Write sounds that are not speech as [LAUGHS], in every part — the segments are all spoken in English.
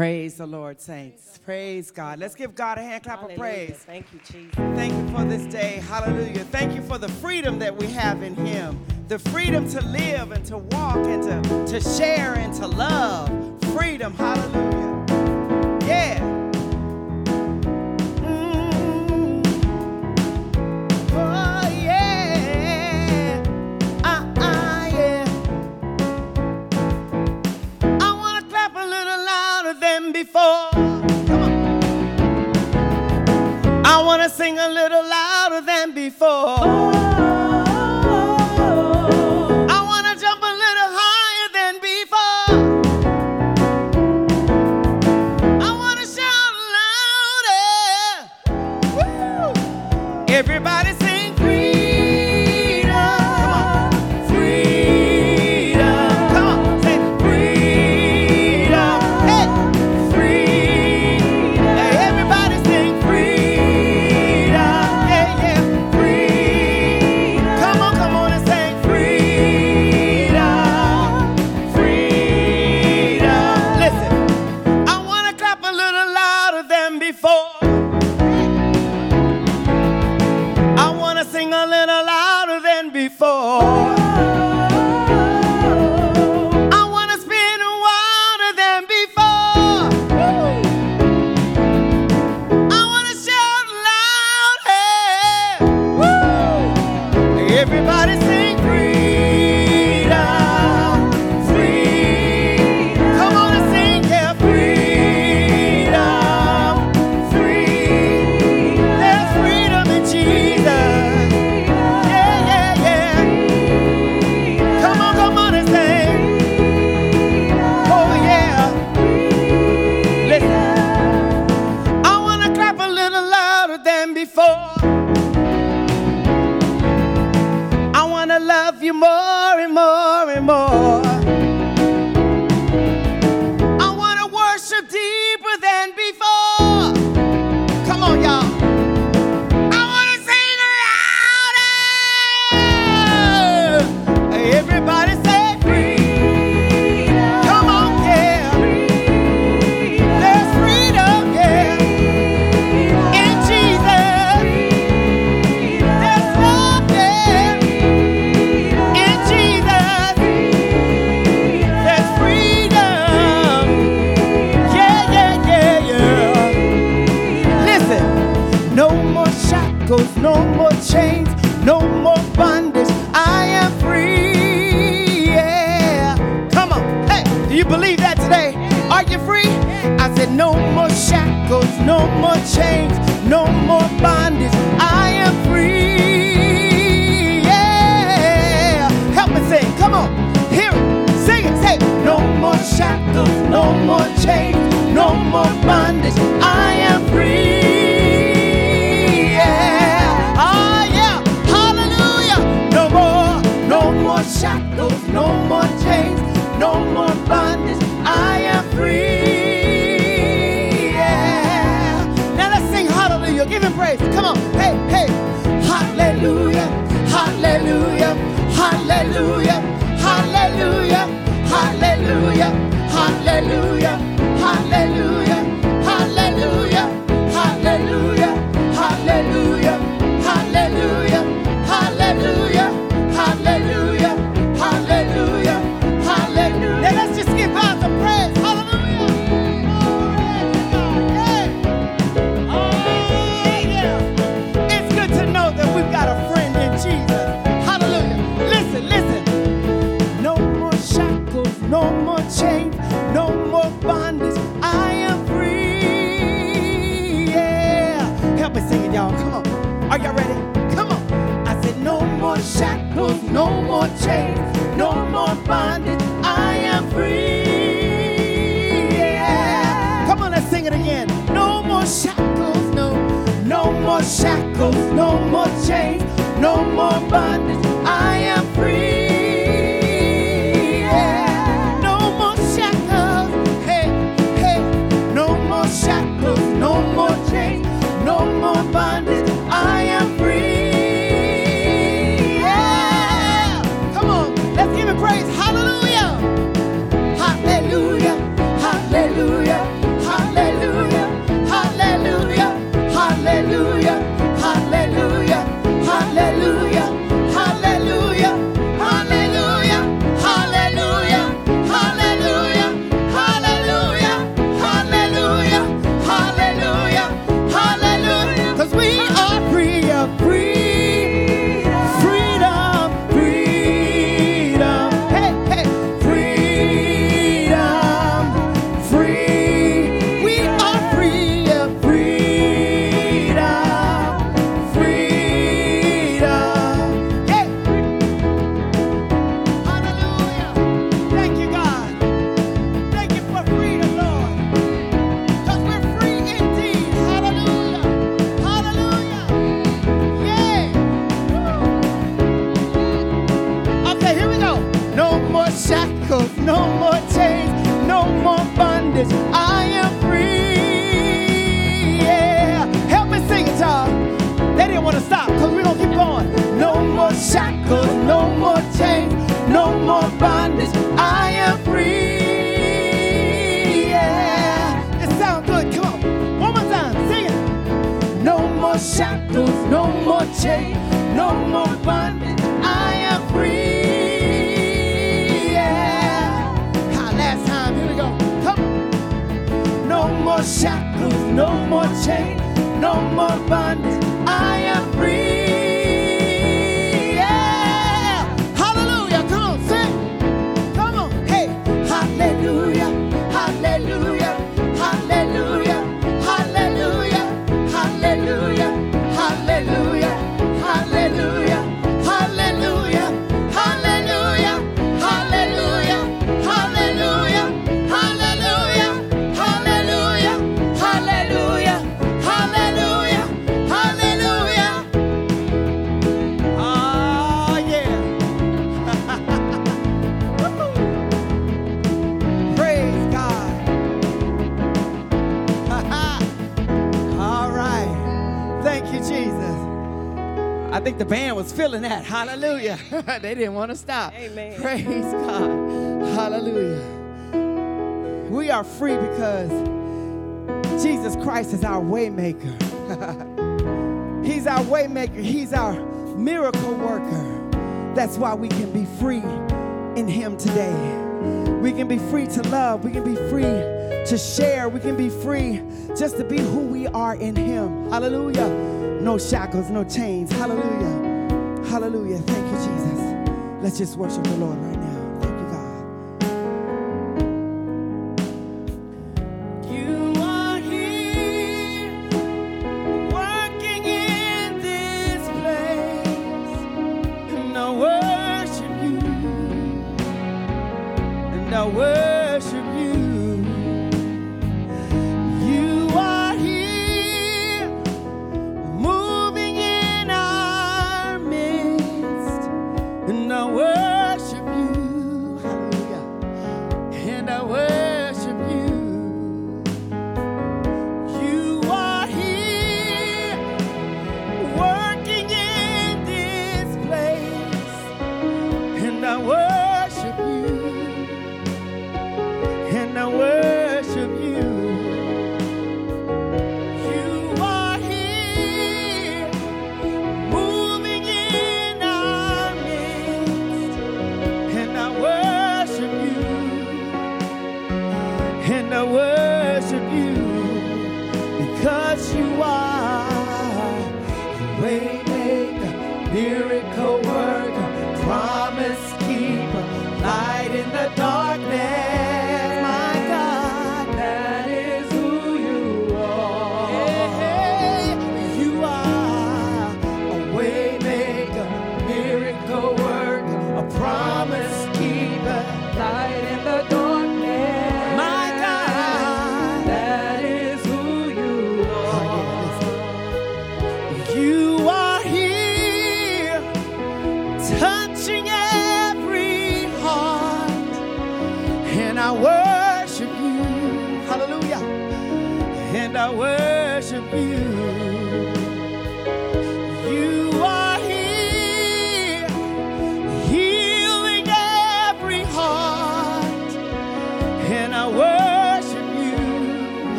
Praise the Lord, saints. Praise God. Let's give God a hand clap Hallelujah. of praise. Thank you, Jesus. Thank you for this day. Hallelujah. Thank you for the freedom that we have in Him the freedom to live and to walk and to, to share and to love. Freedom. Hallelujah. Yeah. no more chains. no more fun. I think the band was feeling that. Hallelujah. [LAUGHS] they didn't want to stop. Amen. Praise God. Hallelujah. We are free because Jesus Christ is our waymaker. [LAUGHS] He's our waymaker. He's our miracle worker. That's why we can be free in him today. We can be free to love. We can be free to share. We can be free just to be who we are in him. Hallelujah no shackles, no chains. Hallelujah. Hallelujah. Thank you, Jesus. Let's just worship the Lord right now.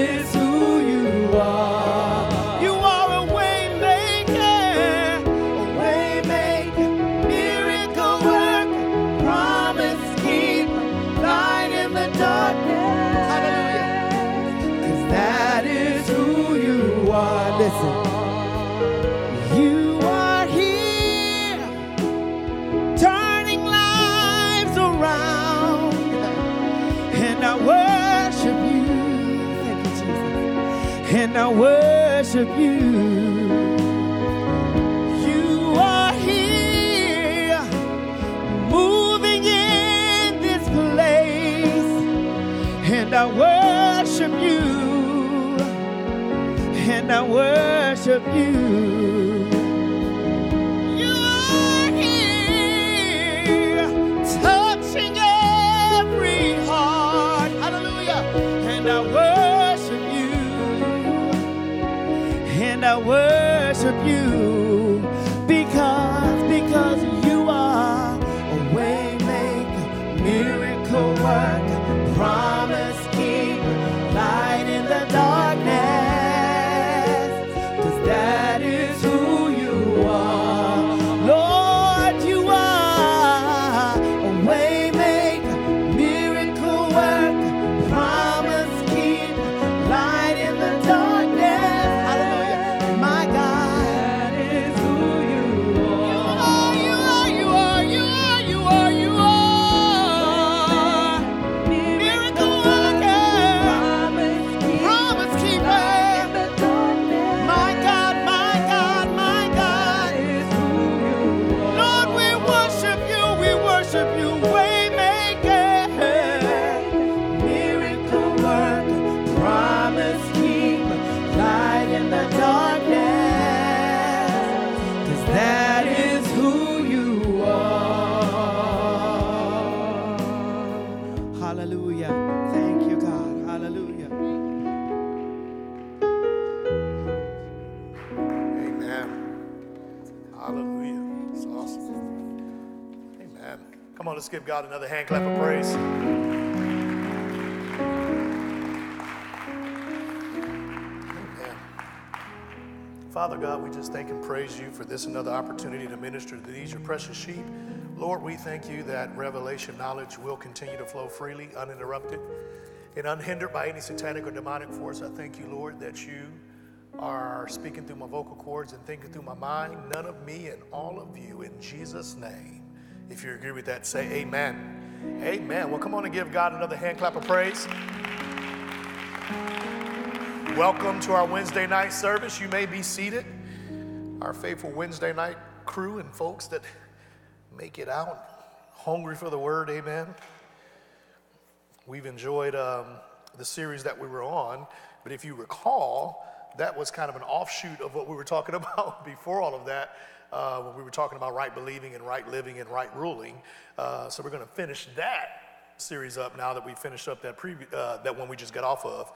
is who you are. I worship you. You are here, moving in this place, and I worship you, and I worship. You let's give God another hand clap of praise. Amen. Father God, we just thank and praise you for this another opportunity to minister to these, your precious sheep. Lord, we thank you that revelation knowledge will continue to flow freely, uninterrupted, and unhindered by any satanic or demonic force. I thank you, Lord, that you are speaking through my vocal cords and thinking through my mind. None of me and all of you in Jesus' name. If you agree with that, say amen. Amen. Well, come on and give God another hand clap of praise. Welcome to our Wednesday night service. You may be seated. Our faithful Wednesday night crew and folks that make it out hungry for the word, amen. We've enjoyed um, the series that we were on, but if you recall, that was kind of an offshoot of what we were talking [LAUGHS] about before all of that, uh, when we were talking about right believing and right living and right ruling. Uh, so we're going to finish that series up now that we finished up that uh, that one we just got off of.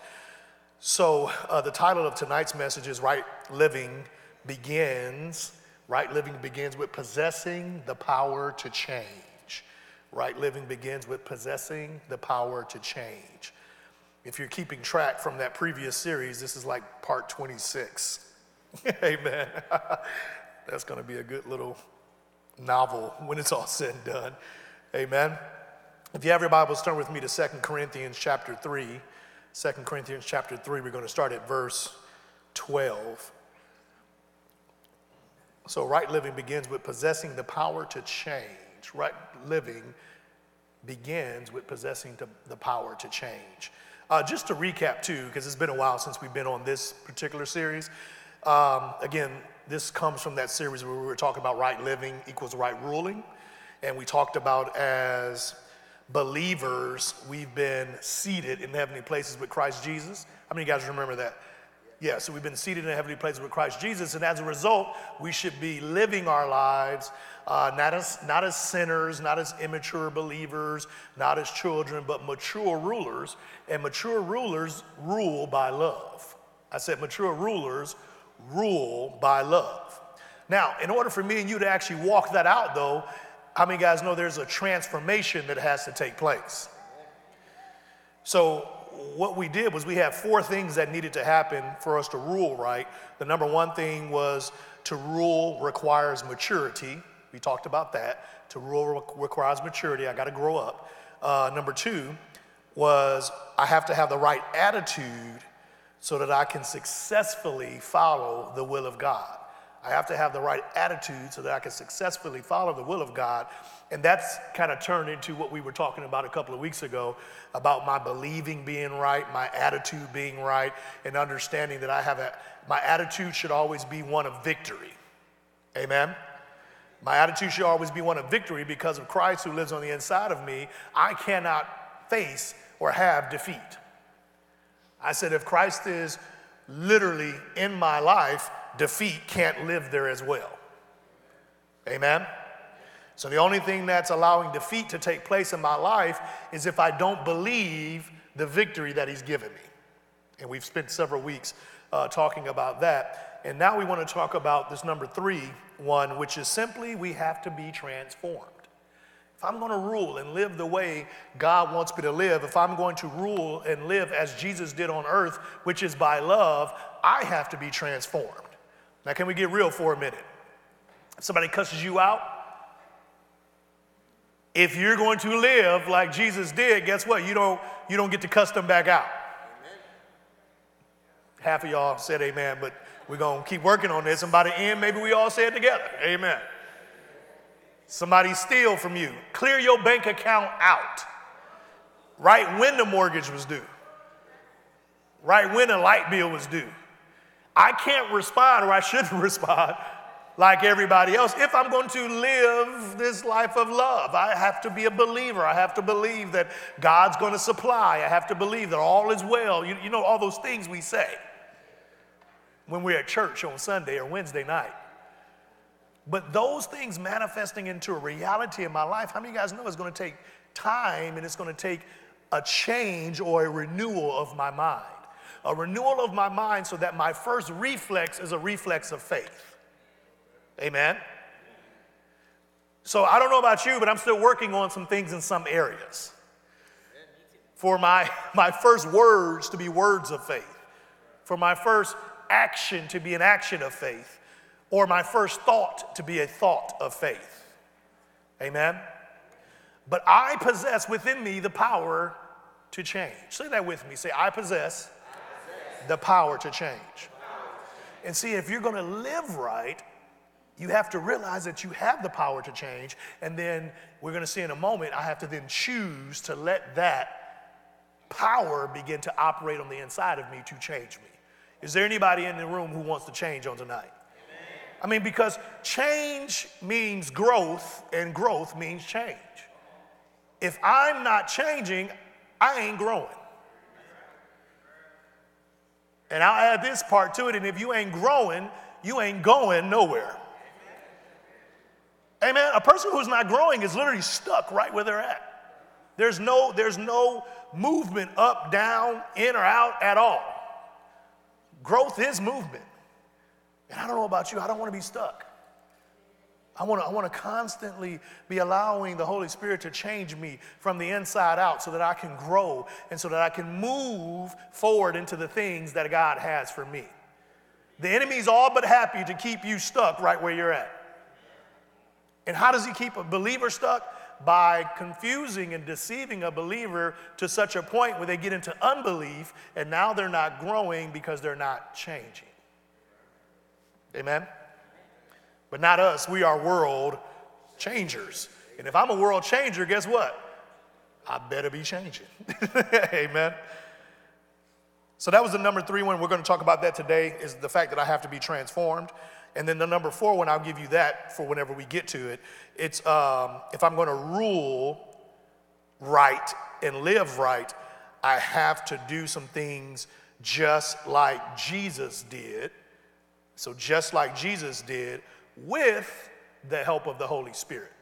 So uh, the title of tonight's message is Right Living Begins. Right living begins with possessing the power to change. Right living begins with possessing the power to change. If you're keeping track from that previous series, this is like part 26. [LAUGHS] Amen. [LAUGHS] That's going to be a good little novel when it's all said and done. Amen. If you have your Bibles, turn with me to 2 Corinthians chapter 3. 2 Corinthians chapter 3, we're going to start at verse 12. So, right living begins with possessing the power to change. Right living begins with possessing the, power to change. Uh, just to recap, too, because it's been a while since we've been on this particular series. Um, again, this comes from that series where we were talking about right living equals right ruling. And we talked about as believers, we've been seated in heavenly places with Christ Jesus. How many of you guys remember that? Yeah, so we've been seated in heavenly places with Christ Jesus, and as a result, we should be living our lives uh, not as not as sinners, not as immature believers, not as children, but mature rulers. And mature rulers rule by love. I said mature rulers rule by love. Now, in order for me and you to actually walk that out, though, how many guys know there's a transformation that has to take place? So, what we did was we had four things that needed to happen for us to rule right. The number one thing was to rule requires maturity. We talked about that. To rule requires maturity. I got to grow up. Uh, number two was I have to have the right attitude so that I can successfully follow the will of God. I have to have the right attitude so that I can successfully follow the will of God. And that's kind of turned into what we were talking about a couple of weeks ago about my believing being right, my attitude being right, and understanding that I have a, my attitude should always be one of victory. Amen. My attitude should always be one of victory because of Christ who lives on the inside of me. I cannot face or have defeat. I said, if Christ is literally in my life, defeat can't live there as well. Amen? So the only thing that's allowing defeat to take place in my life is if I don't believe the victory that He's given me. And we've spent several weeks uh, talking about that. And now we want to talk about this number three one, which is simply we have to be transformed. If I'm going to rule and live the way God wants me to live, if I'm going to rule and live as Jesus did on earth, which is by love, I have to be transformed. Now, can we get real for a minute? If somebody cusses you out, if you're going to live like Jesus did, guess what? You don't, you don't get to cuss them back out. Half of y'all said amen, but we're going to keep working on this. And by the end, maybe we all say it together. Amen. Somebody steal from you. Clear your bank account out. Right when the mortgage was due. Right when the light bill was due. I can't respond or I shouldn't [LAUGHS] respond like everybody else if I'm going to live this life of love. I have to be a believer. I have to believe that God's going to supply. I have to believe that all is well. You, you know, all those things we say when we're at church on Sunday or Wednesday night. But those things manifesting into a reality in my life, how many of you guys know it's going to take time and it's going to take a change or a renewal of my mind? A renewal of my mind so that my first reflex is a reflex of faith. Amen? So I don't know about you, but I'm still working on some things in some areas. For my, [LAUGHS] my first words to be words of faith, for my first action to be an action of faith, or my first thought to be a thought of faith. Amen? But I possess within me the power to change. Say that with me. Say, I possess, the power to change. And see, if you're going to live right, you have to realize that you have the power to change. And then we're going to see in a moment, I have to then choose to let that power begin to operate on the inside of me to change me. Is there anybody in the room who wants to change on tonight? I mean, because change means growth, and growth means change. If I'm not changing, I ain't growing. And I'll add this part to it, and if you ain't growing, you ain't going nowhere. Amen. A person who's not growing is literally stuck right where they're at. There's no, there's no movement up, down, in, or out at all. Growth is movement. And I don't know about you, I don't want to be stuck. I want to, I want to constantly be allowing the Holy Spirit to change me from the inside out so that I can grow and so that I can move forward into the things that God has for me. The enemy's all but happy to keep you stuck right where you're at. And how does he keep a believer stuck? By confusing and deceiving a believer to such a point where they get into unbelief and now they're not growing because they're not changing. Amen? But not us. We are world changers. And if I'm a world changer, guess what? I better be changing. [LAUGHS] Amen. So that was the number three one. We're going to talk about that today is the fact that I have to be transformed. And then the number four one, I'll give you that for whenever we get to it. It's um, if I'm going to rule right and live right, I have to do some things just like Jesus did so, just like Jesus did, with the help of the Holy Spirit.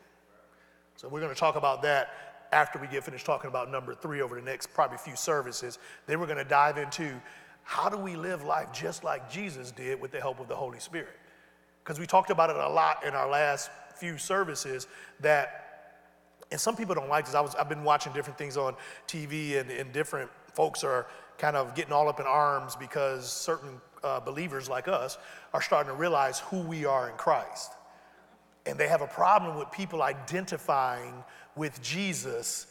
So, we're going to talk about that after we get finished talking about number three over the next probably few services. Then we're going to dive into how do we live life just like Jesus did with the help of the Holy Spirit? Because we talked about it a lot in our last few services that, and some people don't like this. I was, I've been watching different things on TV, and, and different folks are kind of getting all up in arms because certain uh, believers like us are starting to realize who we are in Christ. And they have a problem with people identifying with Jesus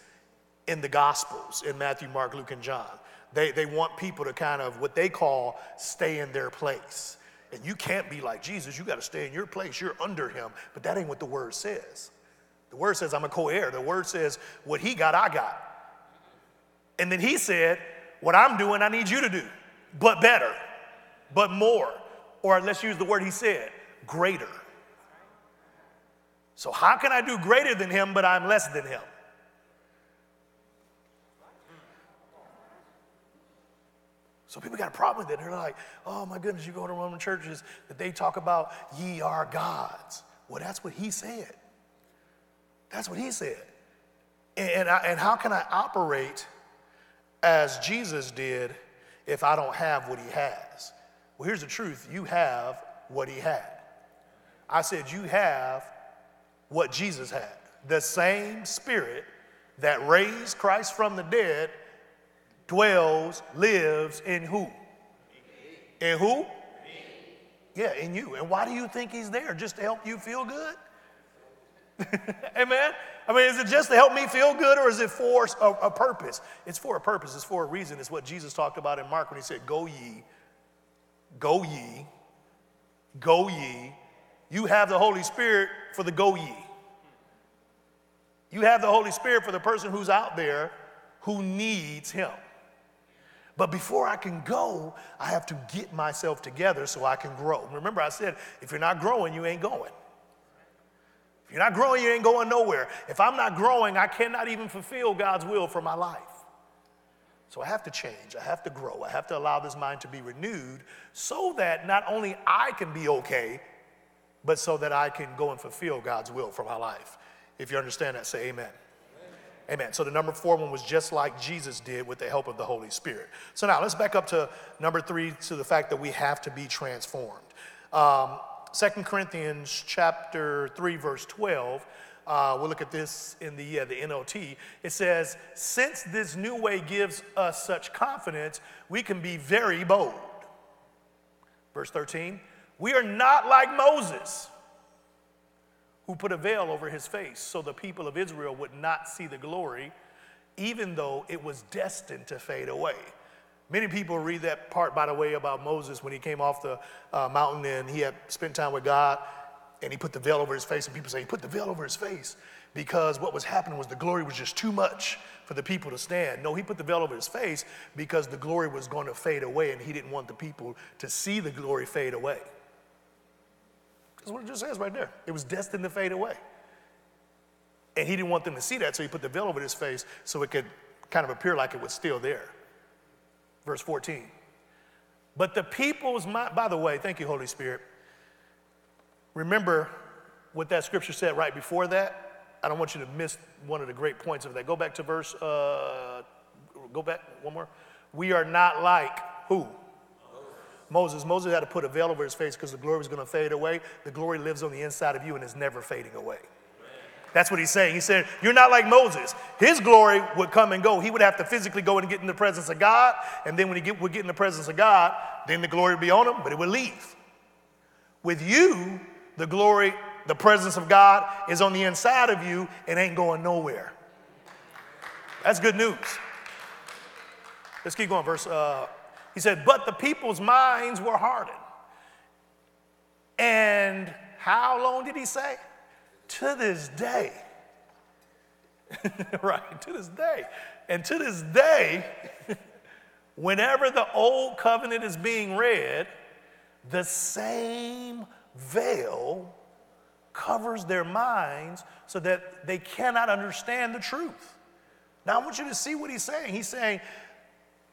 in the Gospels, in Matthew, Mark, Luke, and John. They, they want people to kind of what they call stay in their place. And you can't be like Jesus. You got to stay in your place. You're under him. But that ain't what the word says. The word says I'm a co heir. The word says what he got, I got. And then he said, What I'm doing, I need you to do, but better, but more. Or let's use the word he said, greater. So, how can I do greater than him, but I'm less than him? So people got a problem with it. They're like, oh my goodness, you go to Roman churches that they talk about ye are gods. Well, that's what he said. That's what he said. And, and, I, and how can I operate as Jesus did if I don't have what he has? Well, here's the truth you have what he had. I said, you have what Jesus had. The same spirit that raised Christ from the dead dwells, lives in who? In who? Yeah, in you. And why do you think he's there? Just to help you feel good? [LAUGHS] Amen? I mean, is it just to help me feel good or is it for a, a, purpose? It's for a purpose, it's for a reason. It's what Jesus talked about in Mark when he said, Go ye, go ye, go ye. You have the Holy Spirit for the go ye. You have the Holy Spirit for the person who's out there who needs Him. But before I can go, I have to get myself together so I can grow. Remember, I said, if you're not growing, you ain't going. If you're not growing, you ain't going nowhere. If I'm not growing, I cannot even fulfill God's will for my life. So I have to change. I have to grow. I have to allow this mind to be renewed so that not only I can be okay, but so that I can go and fulfill God's will for my life. If you understand that, say amen. Amen. So the number four one was just like Jesus did with the help of the Holy Spirit. So now let's back up to number three to the fact that we have to be transformed. Um, 2 Corinthians chapter 3, verse 12. Uh, we'll look at this in the, uh, the NLT. It says, Since this new way gives us such confidence, we can be very bold. Verse 13, we are not like Moses who put a veil over his face so the people of Israel would not see the glory, even though it was destined to fade away. Many people read that part, by the way, about Moses when he came off the uh, mountain and he had spent time with God and he put the veil over his face. And people say he put the veil over his face because what was happening was the glory was just too much for the people to stand. No, he put the veil over his face because the glory was going to fade away and he didn't want the people to see the glory fade away. That's what it just says right there. It was destined to fade away. And he didn't want them to see that, so he put the veil over his face so it could kind of appear like it was still there. Verse 14. But the people's mind, by the way, thank you, Holy Spirit. Remember what that scripture said right before that? I don't want you to miss one of the great points of that. Go back to verse, uh, go back one more. We are not like who? Moses. Moses had to put a veil over his face because the glory was going to fade away. The glory lives on the inside of you and is never fading away. That's what he's saying. He said, You're not like Moses. His glory would come and go. He would have to physically go and get in the presence of God. And then when he get, would get in the presence of God, then the glory would be on him, but it would leave. With you, the glory, the presence of God is on the inside of you and ain't going nowhere. That's good news. Let's keep going. Verse uh, he said, But the people's minds were hardened. And how long did he say? To this day. [LAUGHS] right, to this day. And to this day, [LAUGHS] whenever the old covenant is being read, the same veil covers their minds so that they cannot understand the truth. Now, I want you to see what he's saying. He's saying,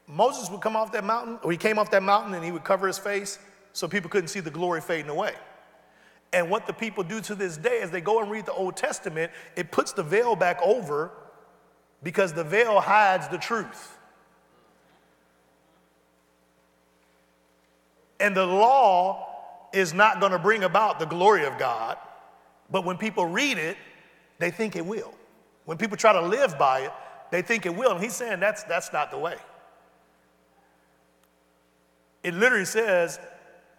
Moses would come off that mountain, or he came off that mountain and he would cover his face so people couldn't see the glory fading away. And what the people do to this day as they go and read the Old Testament, it puts the veil back over because the veil hides the truth. And the law is not going to bring about the glory of God, but when people read it, they think it will. When people try to live by it, they think it will. And he's saying that's, that's not the way. It literally says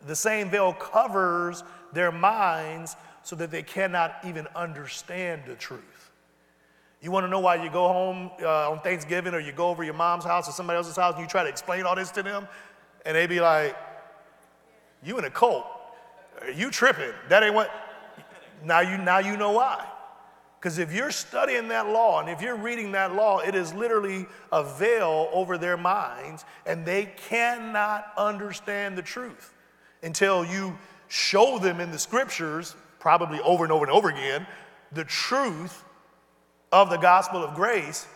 the same veil covers their minds so that they cannot even understand the truth. You want to know why you go home uh, on Thanksgiving or you go over your mom's house or somebody else's house and you try to explain all this to them and they be like, You in a cult. Are You tripping. That ain't what. Now you, now you know why. Because if you're studying that law and if you're reading that law, it is literally a veil over their minds, and they cannot understand the truth until you show them in the scriptures, probably over and over and over again, the truth of the gospel of grace,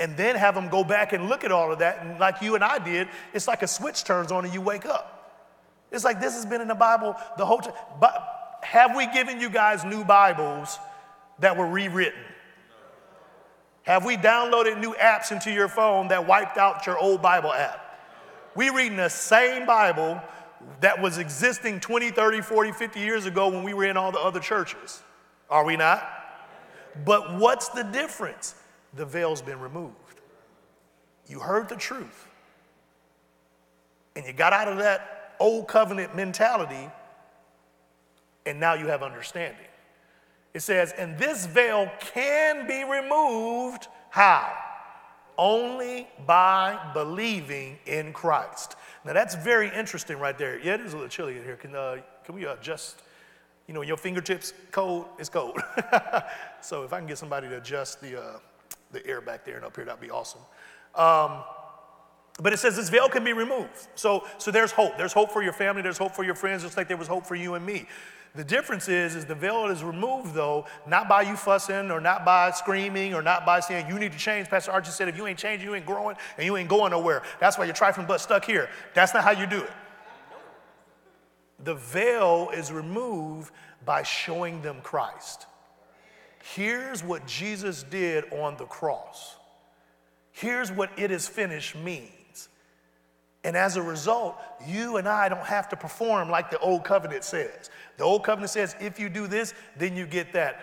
and then have them go back and look at all of that. And like you and I did, it's like a switch turns on and you wake up. It's like this has been in the Bible the whole time. But have we given you guys new Bibles? that were rewritten? Have we downloaded new apps into your phone that wiped out your old Bible app? We reading the same Bible that was existing 20, 30, 40, 50 years ago when we were in all the other churches. Are we not? But what's the difference? The veil's been removed. You heard the truth. And you got out of that old covenant mentality, and now you have understanding. It says, and this veil can be removed. How? Only by believing in Christ. Now that's very interesting right there. Yeah, it is a little chilly in here. Can, uh, can we adjust? You know, your fingertips cold, it's cold. [LAUGHS] so if I can get somebody to adjust the, uh, the air back there and up here, that'd be awesome. Um, but it says this veil can be removed. So, so there's hope. There's hope for your family. There's hope for your friends, just like there was hope for you and me. The difference is, is the veil is removed though, not by you fussing or not by screaming or not by saying you need to change. Pastor Archie said, if you ain't changing, you ain't growing and you ain't going nowhere. That's why you're trifling but stuck here. That's not how you do it. The veil is removed by showing them Christ. Here's what Jesus did on the cross. Here's what it is finished means. And as a result, you and I don't have to perform like the old covenant says. The old covenant says, if you do this, then you get that.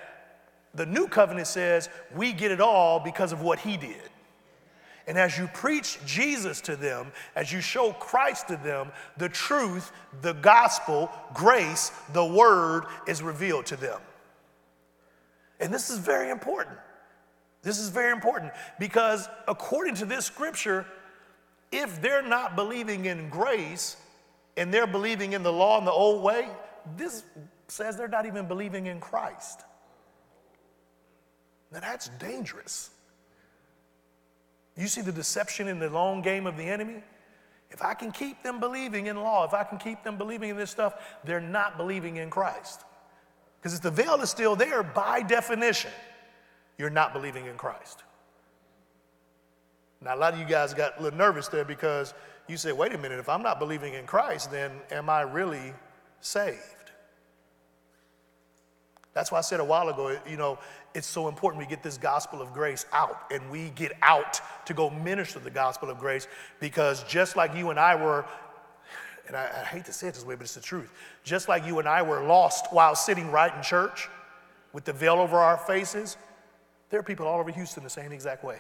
The new covenant says, we get it all because of what he did. And as you preach Jesus to them, as you show Christ to them, the truth, the gospel, grace, the word is revealed to them. And this is very important. This is very important because according to this scripture, if they're not believing in grace and they're believing in the law in the old way, this says they're not even believing in Christ. Now that's dangerous. You see the deception in the long game of the enemy? If I can keep them believing in law, if I can keep them believing in this stuff, they're not believing in Christ. Because if the veil is still there, by definition, you're not believing in Christ. Now, a lot of you guys got a little nervous there because you said, wait a minute, if I'm not believing in Christ, then am I really saved? That's why I said a while ago, you know, it's so important we get this gospel of grace out and we get out to go minister the gospel of grace because just like you and I were, and I, I hate to say it this way, but it's the truth, just like you and I were lost while sitting right in church with the veil over our faces, there are people all over Houston the same exact way.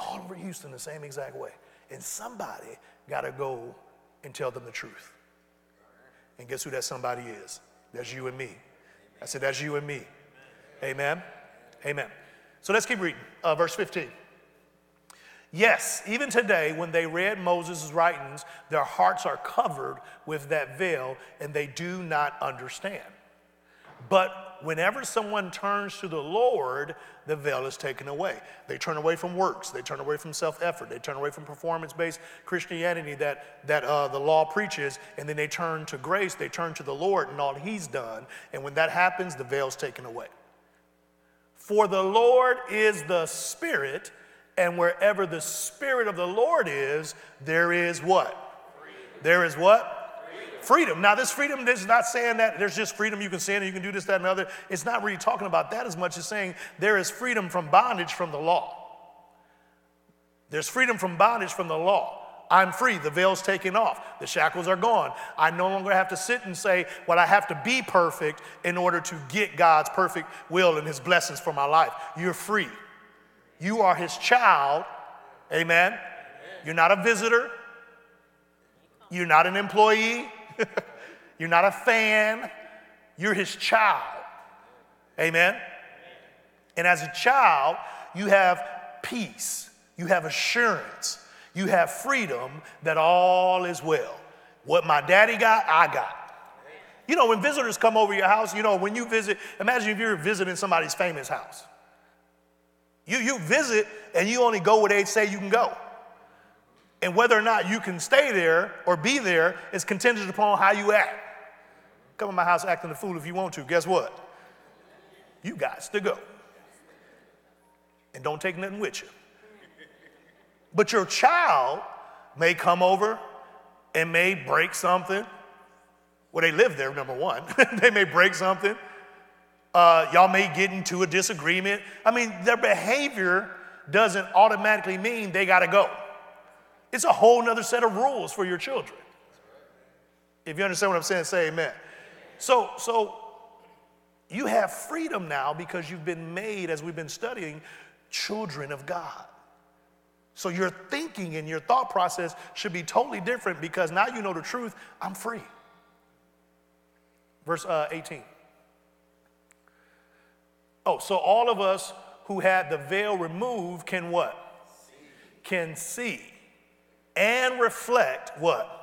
All over Houston the same exact way. And somebody got to go and tell them the truth. And guess who that somebody is? That's you and me. I said, that's you and me. Amen. Amen. So let's keep reading. Uh, verse 15. Yes, even today, when they read Moses' writings, their hearts are covered with that veil and they do not understand. But whenever someone turns to the Lord, the veil is taken away. They turn away from works, they turn away from self effort, they turn away from performance based Christianity that, that uh, the law preaches, and then they turn to grace, they turn to the Lord and all He's done. And when that happens, the veil's taken away. For the Lord is the Spirit, and wherever the Spirit of the Lord is, there is what? There is what? Freedom. Now, this freedom is not saying that there's just freedom, you can sin and you can do this, that, and the other. It's not really talking about that as much as saying there is freedom from bondage from the law. There's freedom from bondage from the law. I'm free. The veil's taken off. The shackles are gone. I no longer have to sit and say, well, I have to be perfect in order to get God's perfect will and his blessings for my life. You're free. You are his child. Amen. You're not a visitor. You're not an employee. [LAUGHS] You're not a fan, you're his child. Amen? And as a child, you have peace, you have assurance, You have freedom that all is well. What my daddy got, I got. You know, when visitors come over your house, you know, when you visit, imagine if you're visiting somebody's famous house. You, you visit and you only go where they say you can go. And whether or not you can stay there or be there is contingent upon how you act. Come to my house acting a fool if you want to. Guess what? You got to go. And don't take nothing with you. But your child may come over and may break something. Well, they live there, number one. [LAUGHS] they may break something. Uh, y'all may get into a disagreement. I mean, their behavior doesn't automatically mean they got to go. It's a whole nother set of rules for your children. If you understand what I'm saying, say amen. So, so you have freedom now because you've been made, as we've been studying, children of God. So your thinking and your thought process should be totally different because now you know the truth. I'm free. Verse uh, 18. Oh, so all of us who had the veil removed can what? See. Can see and reflect what?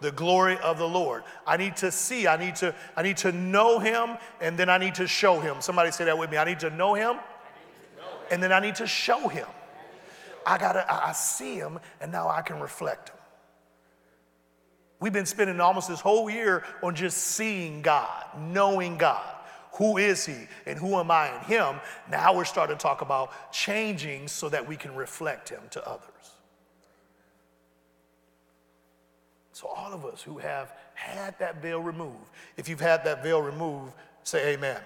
The glory of the Lord. I need to see, I need to, I need to know him, and then I need to show him. Somebody say that with me. I need to know him, and then I need to show him. I gotta, I see him, and now I can reflect him. We've been spending almost this whole year on just seeing God, knowing God. Who is he and who am I in him? Now we're starting to talk about changing so that we can reflect him to others. So, all of us who have had that veil removed, if you've had that veil removed, say amen. amen.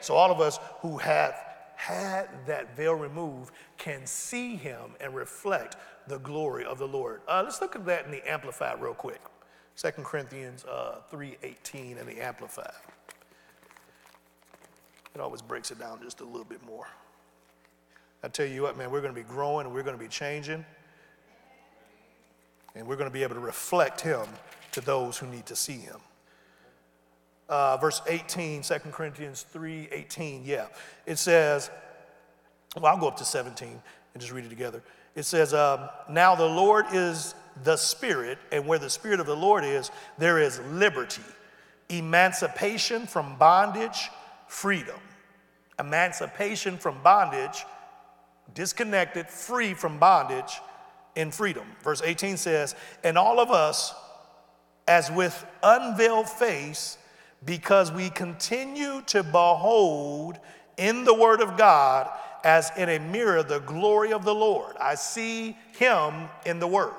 So, all of us who have had that veil removed can see him and reflect the glory of the Lord. Uh, let's look at that in the Amplified real quick. 2 Corinthians uh, 3.18 in the Amplified. It always breaks it down just a little bit more. I tell you what, man, we're going to be growing and we're going to be changing. And we're going to be able to reflect him to those who need to see him. Uh, verse 18, 2 Corinthians 3 18, yeah. It says, well, I'll go up to 17 and just read it together. It says, um, Now the Lord is the Spirit, and where the Spirit of the Lord is, there is liberty, emancipation from bondage, freedom. Emancipation from bondage, disconnected, free from bondage, in freedom. Verse 18 says, And all of us, as with unveiled face, because we continue to behold in the Word of God as in a mirror the glory of the Lord. I see Him in the Word.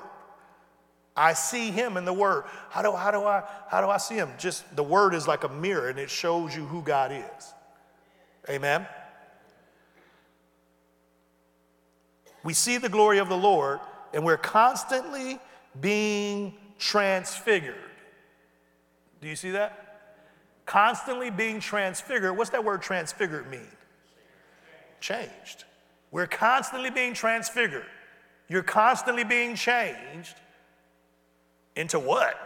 I see Him in the Word. How do, how do, I, how do I see Him? Just the Word is like a mirror and it shows you who God is. Amen. We see the glory of the Lord and we're constantly being transfigured. Do you see that? Constantly being transfigured. What's that word transfigured mean? Changed. We're constantly being transfigured. You're constantly being changed into what?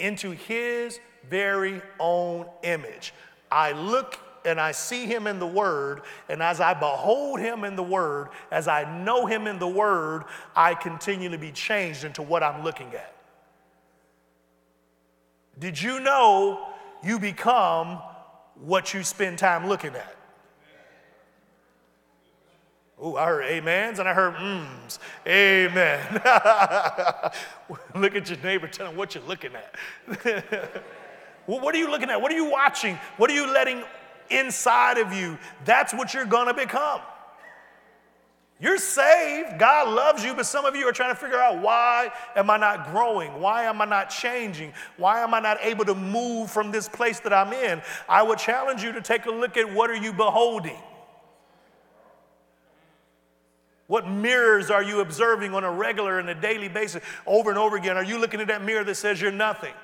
Into his very own image. I look and I see him in the Word, and as I behold him in the Word, as I know him in the Word, I continue to be changed into what I'm looking at. Did you know you become what you spend time looking at? Oh, I heard amens and I heard mms. Amen. [LAUGHS] Look at your neighbor, tell him what you're looking at. [LAUGHS] what are you looking at? What are you watching? What are you letting inside of you, that's what you're to become. You're saved. God loves you, but some of you are trying to figure out why am I not growing? Why am I not changing? Why am I not able to move from this place that I'm in? I would challenge you to take a look at what are you beholding? What mirrors are you observing on a regular and a daily basis over and over again? Are you looking at that mirror that says you're nothing?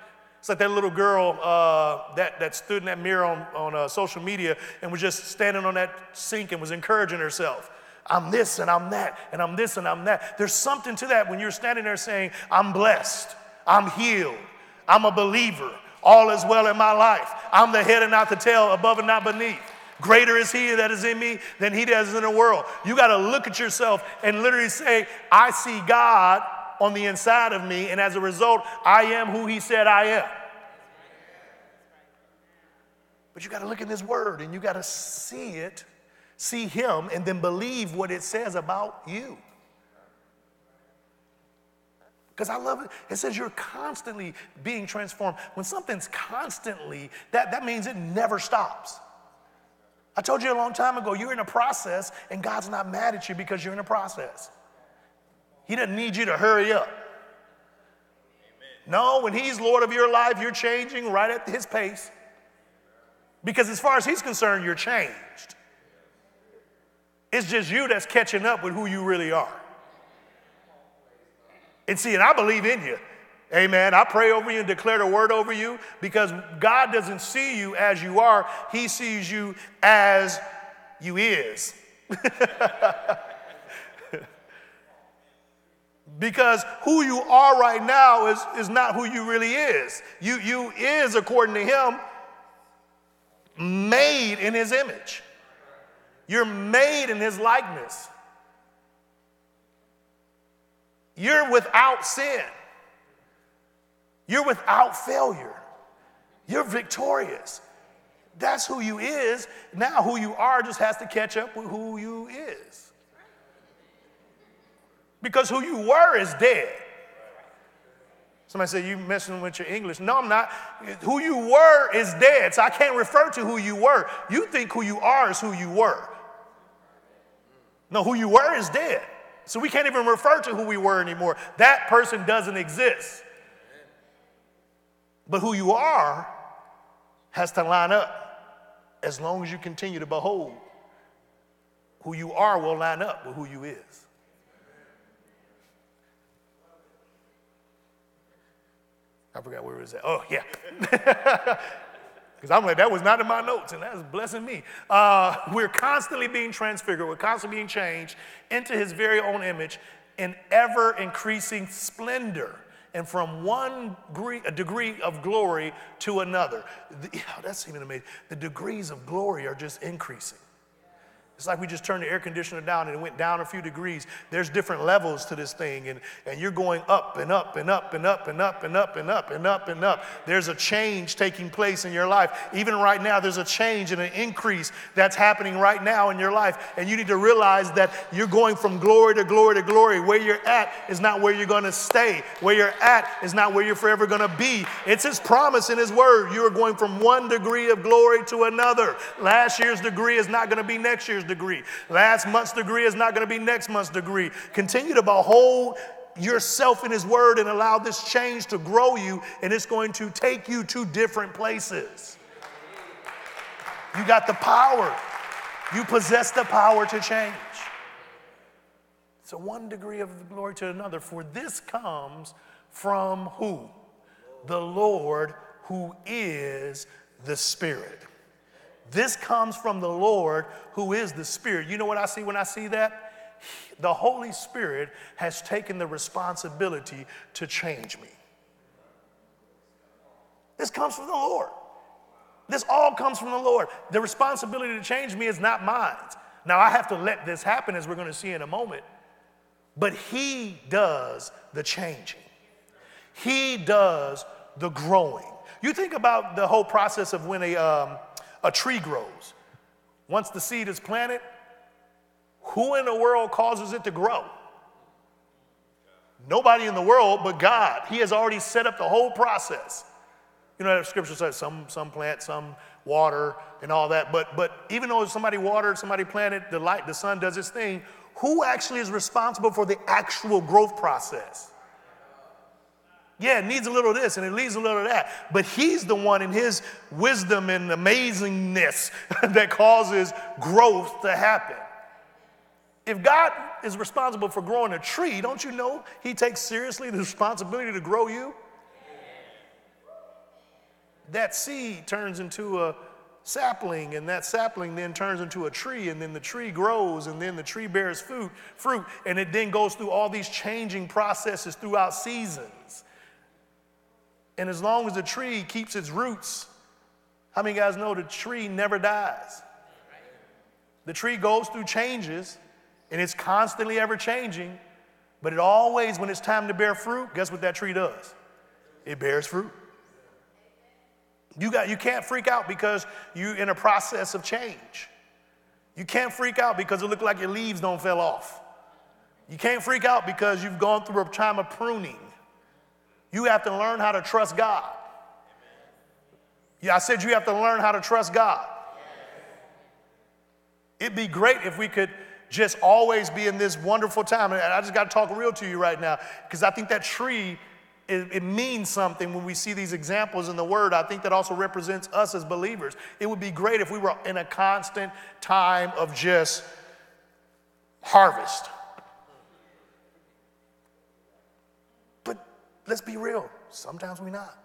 It's like that little girl uh, that, that stood in that mirror on, on uh, social media and was just standing on that sink and was encouraging herself. I'm this and I'm that, and I'm this and I'm that. There's something to that when you're standing there saying, I'm blessed, I'm healed, I'm a believer, all is well in my life. I'm the head and not the tail, above and not beneath. Greater is he that is in me than he that is in the world. You got to look at yourself and literally say, I see God on the inside of me, and as a result, I am who he said I am. But you got to look in this word and you got to see it, see him, and then believe what it says about you. Because I love it. It says you're constantly being transformed. When something's constantly, that, that means it never stops. I told you a long time ago, you're in a process, and God's not mad at you because you're in a process. He doesn't need you to hurry up. No, when He's Lord of your life, you're changing right at His pace. Because as far as He's concerned, you're changed. It's just you that's catching up with who you really are. And see, and I believe in you. Amen. I pray over you and declare the word over you because God doesn't see you as you are, He sees you as you is. [LAUGHS] because who you are right now is, is not who you really is. You, you is, according to Him, made in His image. You're made in His likeness. You're without sin. You're without failure. You're victorious. That's who you is. Now who you are just has to catch up with who you is. Because who you were is dead. Somebody said, You messing with your English. No, I'm not. Who you were is dead. So I can't refer to who you were. You think who you are is who you were. No, who you were is dead. So we can't even refer to who we were anymore. That person doesn't exist. But who you are has to line up as long as you continue to behold. Who you are will line up with who you is. I forgot where it was at. Oh, yeah. [LAUGHS] Because I'm like, that was not in my notes, and that's blessing me. Uh, we're constantly being transfigured, we're constantly being changed into his very own image in ever increasing splendor and from one degree, of glory to another. The, yeah, that's even amazing. The degrees of glory are just increasing. It's like we just turned the air conditioner down and it went down a few degrees. There's different levels to this thing, and, and you're going up and up and up and up and up and up and up and up and up. There's a change taking place in your life. Even right now, there's a change and an increase that's happening right now in your life. And you need to realize that you're going from glory to glory to glory. Where you're at is not where you're going to stay, where you're at is not where you're forever going to be. It's His promise in His word. You are going from one degree of glory to another. Last year's degree is not going to be next year's degree. Last month's degree is not going to be next month's degree. Continue to behold yourself in His Word and allow this change to grow you, and it's going to take you to different places. You got the power, you possess the power to change. So, one degree of glory to another, for this comes from who? The Lord, who is the Spirit. This comes from the Lord who is the Spirit. You know what I see when I see that? The Holy Spirit has taken the responsibility to change me. This comes from the Lord. This all comes from the Lord. The responsibility to change me is not mine. Now, I have to let this happen, as we're going to see in a moment. But He does the changing, He does the growing. You think about the whole process of when a, um, a tree grows. Once the seed is planted, who in the world causes it to grow? Nobody in the world but God. He has already set up the whole process. You know, that scripture says some, some plant, some water, and all that. But, but even though somebody watered, somebody planted, the light, the sun does its thing, who actually is responsible for the actual growth process? Yeah, it needs a little of this and it needs a little of that. But he's the one in his wisdom and amazingness [LAUGHS] that causes growth to happen. If God is responsible for growing a tree, don't you know he takes seriously the responsibility to grow you? That seed turns into a sapling, and that sapling then turns into a tree, and then the tree grows, and then the tree bears fruit, fruit, and it then goes through all these changing processes throughout seasons. And as long as the tree keeps its roots, how many guys know the tree never dies? The tree goes through changes and it's constantly ever changing, but it always, when it's time to bear fruit, guess what that tree does? It bears fruit. You, got, you can't freak out because you're in a process of change. You can't freak out because it looks like your leaves don't fell off. You can't freak out because you've gone through a time of pruning. You have to learn how to trust God. Yeah, I said you have to learn how to trust God. It'd be great if we could just always be in this wonderful time. And I just got to talk real to you right now because I think that tree, it, it, means something when we see these examples in the Word. I think that also represents us as believers. It would be great if we were in a constant time of just harvest. But let's be real, sometimes we're not.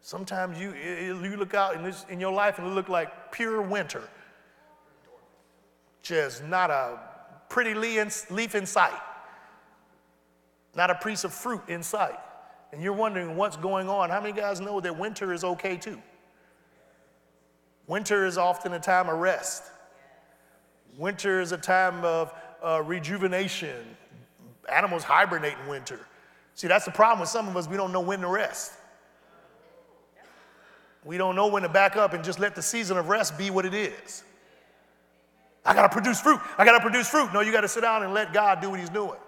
Sometimes you, you look out in, this, in your life and it look like pure winter just not a pretty leaf in sight, not a piece of fruit in sight. And you're wondering what's going on. How many guys know that winter is okay too? Winter is often a time of rest. Winter is a time of uh, rejuvenation. Animals hibernate in winter. See, that's the problem with some of us. We don't know when to rest. We don't know when to back up and just let the season of rest be what it is. I got to produce fruit. I got to produce fruit. No, you got to sit down and let God do what He's doing.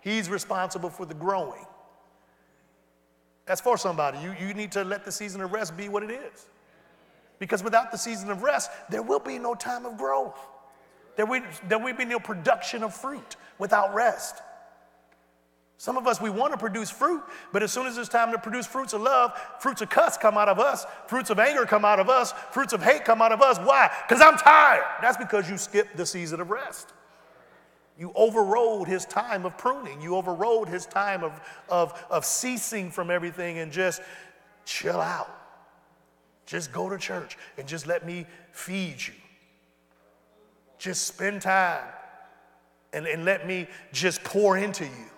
He's responsible for the growing. That's for somebody. You, you need to let the season of rest be what it is. Because without the season of rest, there will be no time of growth. There will, there will be no production of fruit without rest. Some of us, we want to produce fruit, but as soon as it's time to produce fruits of love, fruits of cuss come out of us, fruits of anger come out of us, fruits of hate come out of us. Why? Because I'm tired. That's because you skipped the season of rest. You overrode his time of pruning. You overrode his time of, of, of ceasing from everything and just chill out. Just go to church and just let me feed you. Just spend time and, and let me just pour into you.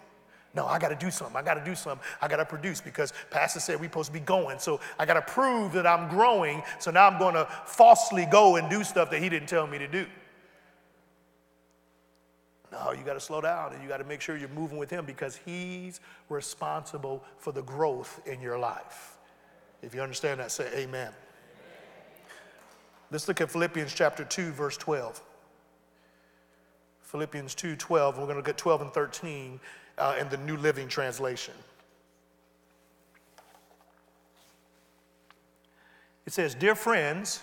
No, I got to do something. I got to do something. I got to produce because Pastor said we're supposed to be going. So I got to prove that I'm growing. So now I'm going to falsely go and do stuff that he didn't tell me to do. No, you got to slow down and you got to make sure you're moving with him because he's responsible for the growth in your life. If you understand that, say amen. amen. Let's look at Philippians chapter 2, verse 12. Philippians 2, 12. We're going to look at 12 and 13 uh, in the New Living Translation. It says, Dear friends,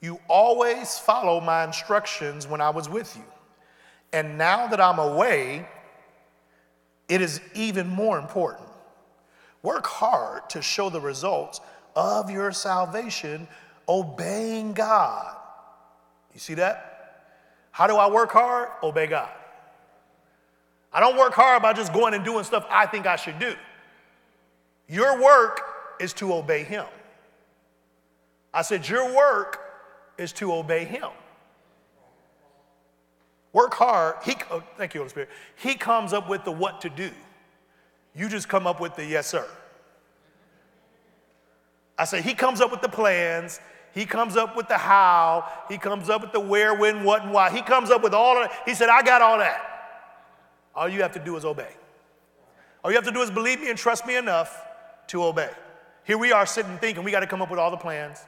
you always follow my instructions when I was with you. And now that I'm away, it is even more important. Work hard to show the results of your salvation, obeying God. You see that? How do I work hard? Obey God. I don't work hard by just going and doing stuff I think I should do. Your work is to obey Him. I said, Your work is to obey Him. Work hard. He, oh, thank you, Holy Spirit. He comes up with the what to do. You just come up with the yes, sir. I say, He comes up with the plans. He comes up with the how. He comes up with the where, when, what, and why. He comes up with all of it. He said, I got all that. All you have to do is obey. All you have to do is believe me and trust me enough to obey. Here we are sitting thinking we got to come up with all the plans.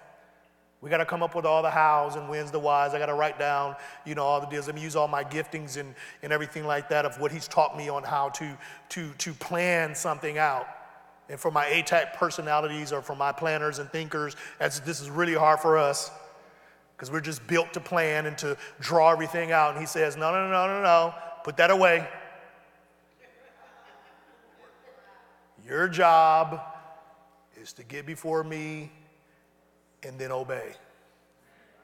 We got to come up with all the hows and whens, the whys. I got to write down, you know, all the deals. Let me use all my giftings and, and everything like that of what he's taught me on how to, to, to plan something out. And for my A-type personalities or for my planners and thinkers, as this is really hard for us because we're just built to plan and to draw everything out. And he says, no, no, no, no, no, put that away. Your job is to get before me and then obey.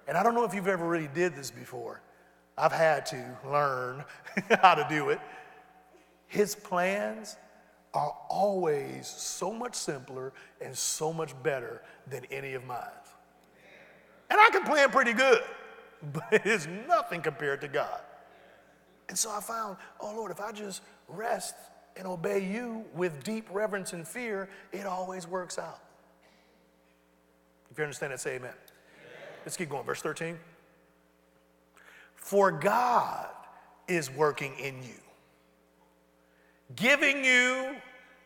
And I don't know if you've ever really did this before. I've had to learn [LAUGHS] how to do it. His plans are always so much simpler and so much better than any of mine. And I can plan pretty good, [LAUGHS] but it's nothing compared to God. And so I found, oh Lord, if I just rest and obey you with deep reverence and fear, it always works out. If you understand that, say amen. amen. Let's keep going. Verse 13. For God is working in you, giving you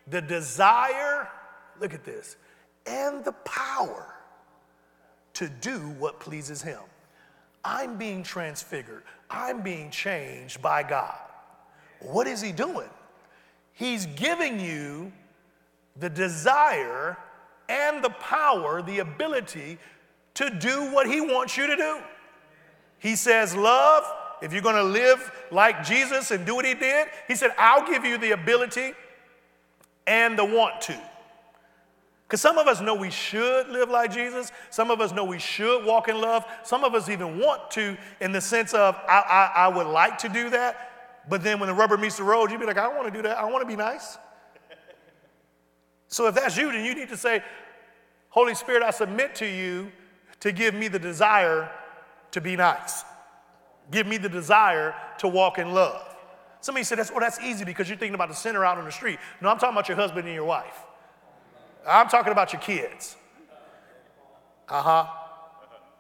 the desire, look at this, and the power to do what pleases Him. I'm being transfigured, I'm being changed by God. What is He doing? He's giving you the desire and the power, the ability to do what He wants you to do. He says, Love, if you're gonna live like Jesus and do what He did, He said, I'll give you the ability and the want to. Because some of us know we should live like Jesus. Some of us know we should walk in love. Some of us even want to, in the sense of, I, I, I would like to do that. But then when the rubber meets the road, you'd be like, I don't want to do that. I want to be nice. So if that's you, then you need to say, Holy Spirit, I submit to you to give me the desire to be nice. Give me the desire to walk in love. Somebody said, that's, well, that's easy because you're thinking about the sinner out on the street. No, I'm talking about your husband and your wife. I'm talking about your kids. Uh huh.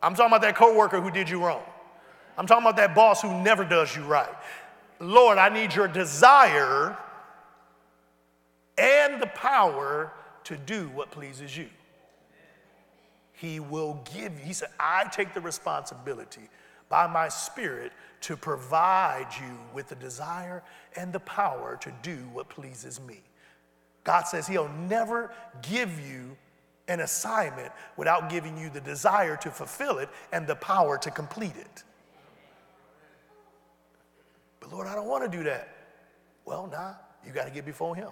I'm talking about that coworker who did you wrong. I'm talking about that boss who never does you right. Lord, I need your desire and the power to do what pleases you. He will give you. He said, I take the responsibility by my spirit to provide you with the desire and the power to do what pleases me. God says He'll never give you an assignment without giving you the desire to fulfill it and the power to complete it. But Lord, I don't want to do that. Well, nah, you got to get before Him.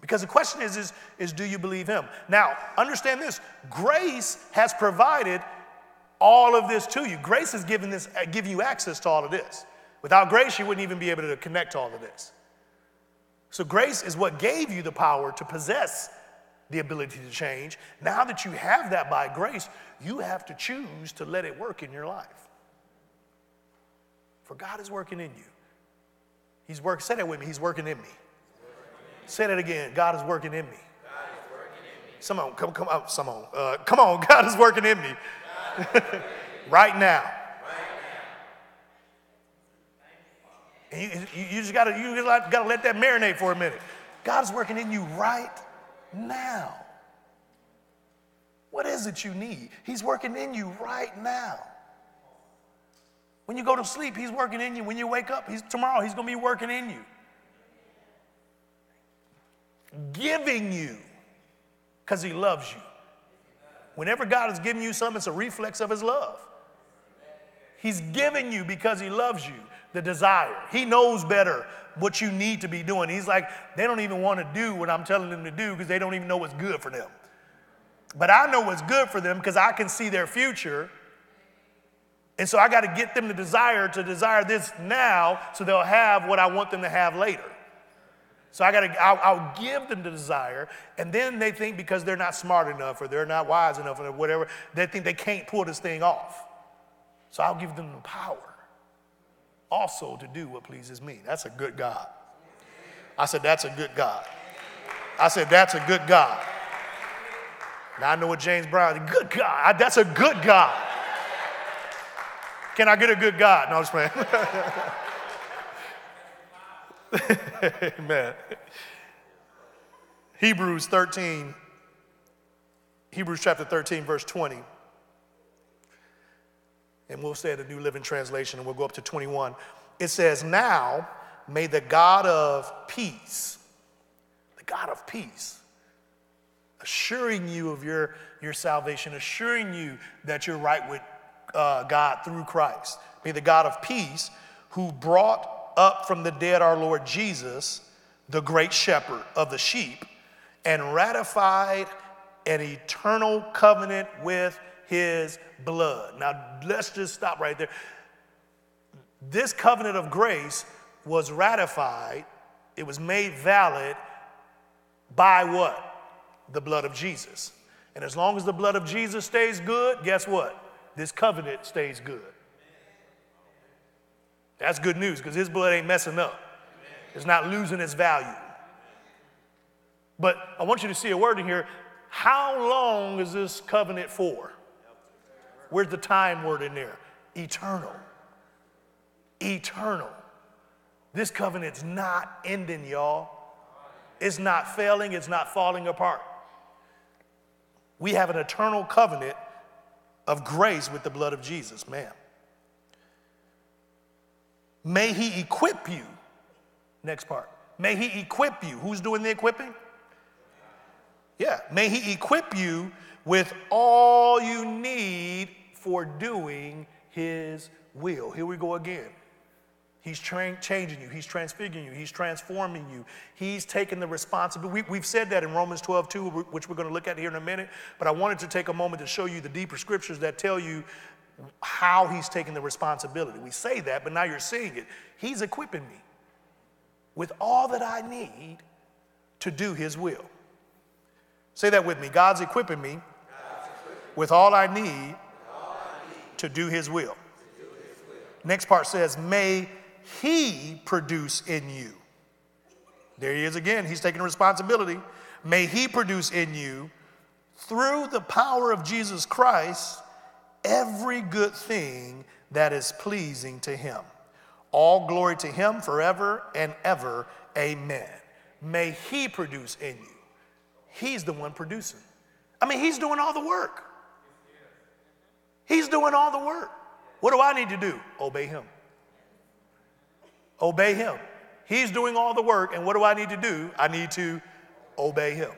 Because the question is, is, is do you believe Him? Now, understand this grace has provided all of this to you. Grace has given, this, uh, given you access to all of this. Without grace, you wouldn't even be able to connect to all of this. So, grace is what gave you the power to possess the ability to change. Now that you have that by grace, you have to choose to let it work in your life. For God is working in you. He's working, say that with me, He's working in me. Say that again. God is working in me. Come on, come, come on, come on. Uh, come on, [LAUGHS] God is working in me. [LAUGHS] right now. And you, you, you just gotta, you gotta let that marinate for a minute. God is working in you right now. What is it you need? He's working in you right now. When you go to sleep, he's working in you. When you wake up, he's tomorrow, he's gonna be working in you. Giving you because he loves you. Whenever God is giving you something, it's a reflex of his love. He's giving you because he loves you the desire. He knows better what you need to be doing. He's like, they don't even want to do what I'm telling them to do because they don't even know what's good for them. But I know what's good for them because I can see their future. And so I got to get them the desire to desire this now so they'll have what I want them to have later. So I got to, I'll, I'll, give them the desire, and then they think because they're not smart enough or they're not wise enough or whatever, they think they can't pull this thing off. So I'll give them the power also to do what pleases me. That's a good God. I said, That's a good God. I said, That's a good God. Now I know what James Brown, good God. That's a good God. Can I get a good God? No, I'm just playing. [LAUGHS] Amen. Hebrews 13, Hebrews chapter 13, verse 20. And we'll say the New Living Translation, and we'll go up to 21. It says, Now may the God of peace, the God of peace, assuring you of your, your salvation, assuring you that you're right with uh, God through Christ. May the God of peace, who brought up from the dead our Lord Jesus, the great shepherd of the sheep, and ratified an eternal covenant with his blood. Now, let's just stop right there. This covenant of grace was ratified, it was made valid by what? The blood of Jesus. And as long as the blood of Jesus stays good, guess what? This covenant stays good. That's good news because his blood ain't messing up. It's not losing its value. But I want you to see a word in here. How long is this covenant for? Where's the time word in there? Eternal. eternal. This covenant's not ending, y'all. It's not failing, it's not falling apart. We have an eternal covenant of grace with the blood of Jesus, man. May he equip you. Next part. May he equip you. Who's doing the equipping? Yeah. May he equip you with all you need for doing his will. Here we go again. He's tra- changing you. He's transfiguring you. He's transforming you. He's taking the responsibility. We, have said that in Romans 12, 2, which we're going to look at here in a minute. But I wanted to take a moment to show you the deeper scriptures that tell you how he's taking the responsibility. We say that, but now you're seeing it. He's equipping me with all that I need to do his will. Say that with me. God's equipping me with all I need to do his will. Next part says, May he produce in you. There he is again. He's taking responsibility. May he produce in you, through the power of Jesus Christ, every good thing that is pleasing to him. All glory to him forever and ever. Amen. May he produce in you. He's the one producing. I mean, he's doing all the work. He's doing all the work. What do I need to do? Obey him. Obey him. He's doing all the work, and what do I need to do? I need to obey him.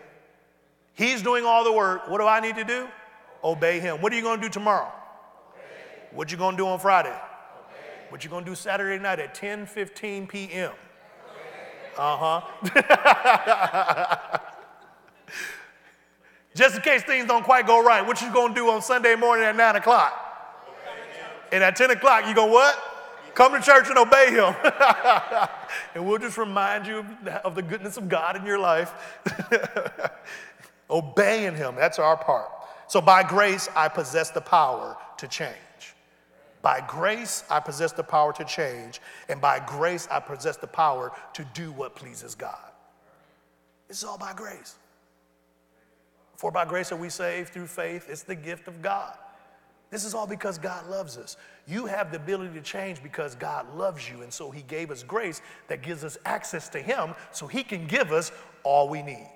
He's doing all the work. What do I need to do? Obey him. What are you going to do tomorrow? Obey. What you going to do on Friday? Obey. What you going to do Saturday night at 10 15 p.m.? Uh huh. [LAUGHS] Just in case things don't quite go right, what you going to do on Sunday morning at 9 o'clock? And at 10 o'clock, you go, what? Come to church and obey him. [LAUGHS] and we'll just remind you of the goodness of God in your life. [LAUGHS] Obeying him, that's our part. So by grace, I possess the power to change. By grace, I possess the power to change. And by grace, I possess the power to do what pleases God. It's all by grace. For by grace are we saved through faith. It's the gift of God. This is all because God loves us. You have the ability to change because God loves you. And so He gave us grace that gives us access to Him so He can give us all we need.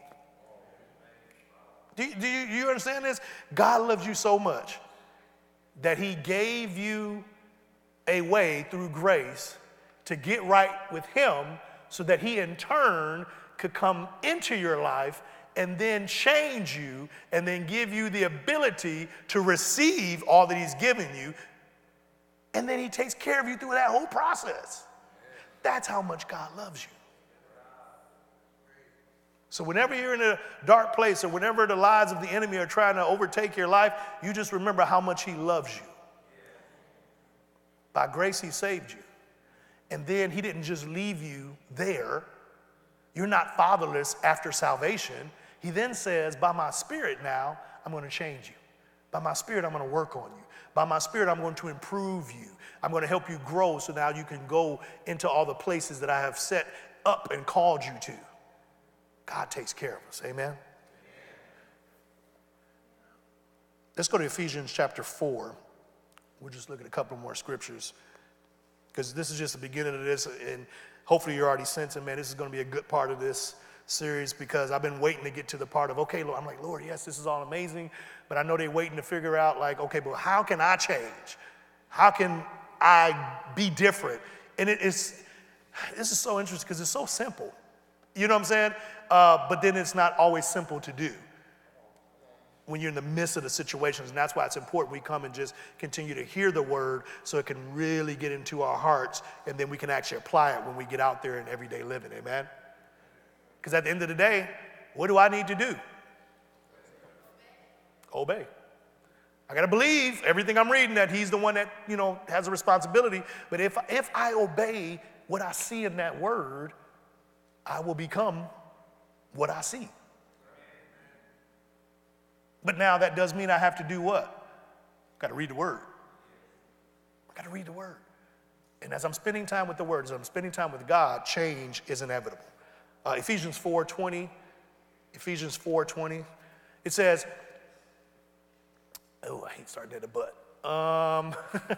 Do, do you, you understand this? God loves you so much that He gave you a way through grace to get right with Him so that He in turn could come into your life and then change you and then give you the ability to receive all that He's given you. And then He takes care of you through that whole process. That's how much God loves you. So, whenever you're in a dark place or whenever the lies of the enemy are trying to overtake your life, you just remember how much He loves you. By grace, He saved you. And then He didn't just leave you there. You're not fatherless after salvation. He then says, By my spirit now, I'm going to change you. By my spirit, I'm going to work on you. By my spirit, I'm going to improve you. I'm going to help you grow so now you can go into all the places that I have set up and called you to. God takes care of us. Amen. Let's go to Ephesians chapter 4. We'll just look at a couple more scriptures because this is just the beginning of this, and hopefully you're already sensing, man, this is going to be a good part of this series because I've been waiting to get to the part of, okay, Lord, I'm like, Lord, yes, this is all amazing, but I know they're waiting to figure out, like, okay, but how can I change? How can I be different? And it is, this is so interesting because it's so simple. You know what I'm saying? Uh, but then it's not always simple to do when you're in the midst of the situations. And that's why it's important we come and just continue to hear the word so it can really get into our hearts and then we can actually apply it when we get out there in everyday living. Amen? Because at the end of the day, what do I need to do? Obey. I got to believe everything I'm reading that he's the one that, you know, has a responsibility. But if, if I obey what I see in that word, I will become what I see. But now that does mean I have to do what? Got to read the word. I got to read the word. And as I'm spending time with the word, as I'm spending time with God, change is inevitable. Uh, Ephesians 4:20, Ephesians 4:20, it says, "Oh, I hate starting at the butt." Um, [LAUGHS]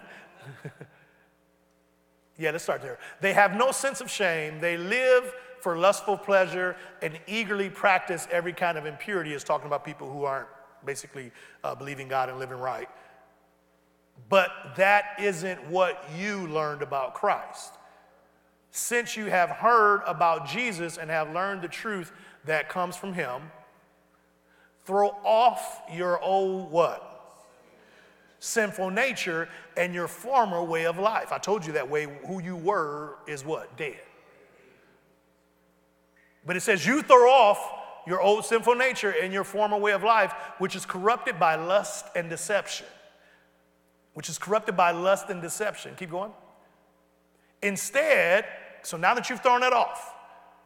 Yeah, let's start there. They have no sense of shame. They live for lustful pleasure and eagerly practice every kind of impurity. Is talking about people who aren't basically uh, believing God and living right. But that isn't what you learned about Christ. Since you have heard about Jesus and have learned the truth that comes from him, throw off your old what? Sinful nature and your former way of life. I told you that way, who you were is what? Dead. But it says, you throw off your old sinful nature and your former way of life, which is corrupted by lust and deception. Which is corrupted by lust and deception. Keep going. Instead, so now that you've thrown it off,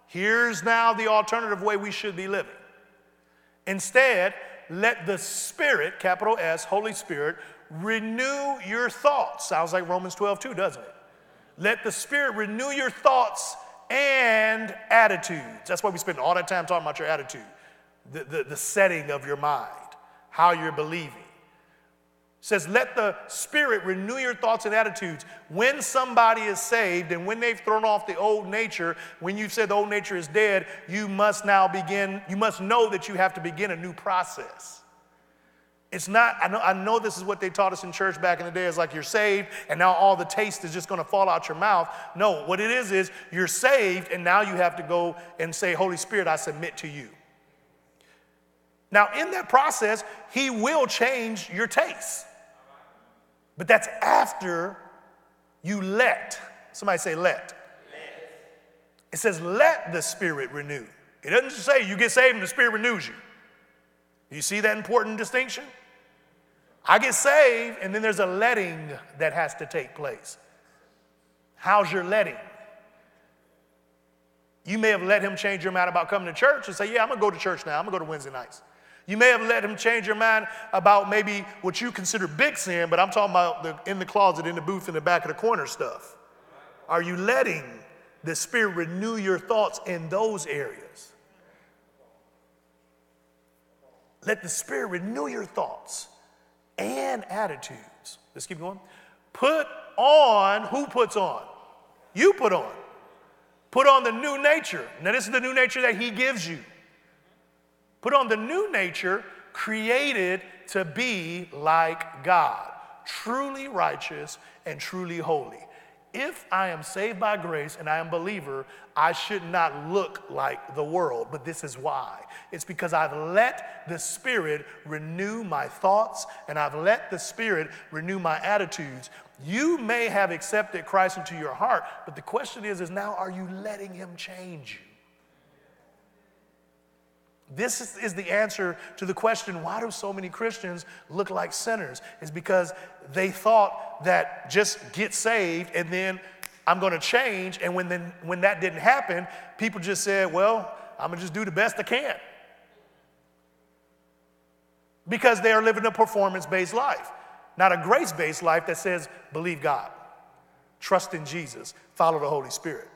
here's now the alternative way we should be living. Instead, let the Spirit, capital S, Holy Spirit, renew your thoughts. Sounds like Romans 12, 2, doesn't it? Let the Spirit renew your thoughts and attitudes. That's why we spend all that time talking about your attitude, the, the, the setting of your mind, how you're believing. Says, let the Spirit renew your thoughts and attitudes. When somebody is saved and when they've thrown off the old nature, when you've said the old nature is dead, you must now begin, you must know that you have to begin a new process. It's not, I know, I know this is what they taught us in church back in the day. It's like you're saved and now all the taste is just going to fall out your mouth. No, what it is is you're saved and now you have to go and say, Holy Spirit, I submit to you. Now, in that process, He will change your taste. But that's after you let. Somebody say, let. let. It says, let the Spirit renew. It doesn't say you get saved and the Spirit renews you. You see that important distinction? I get saved, and then there's a letting that has to take place. How's your letting? You may have let him change your mind about coming to church and say, Yeah, I'm gonna go to church now. I'm gonna go to Wednesday nights. You may have let him change your mind about maybe what you consider big sin, but I'm talking about the, in the closet, in the booth, in the back of the corner stuff. Are you letting the Spirit renew your thoughts in those areas? Let the Spirit renew your thoughts and attitudes. Let's keep going. Put on, who puts on? You put on. Put on the new nature. Now, this is the new nature that He gives you. Put on the new nature created to be like God, truly righteous and truly holy. If I am saved by grace and I am believer, I should not look like the world, but this is why. It's because I've let the Spirit renew my thoughts and I've let the Spirit renew my attitudes. You may have accepted Christ into your heart, but the question is, is now are you letting Him change you? This is the answer to the question why do so many Christians look like sinners? Is because they thought that just get saved and then I'm going to change. And when, then, when that didn't happen, people just said, well, I'm going to just do the best I can. Because they are living a performance based life, not a grace based life that says, believe God, trust in Jesus, follow the Holy Spirit.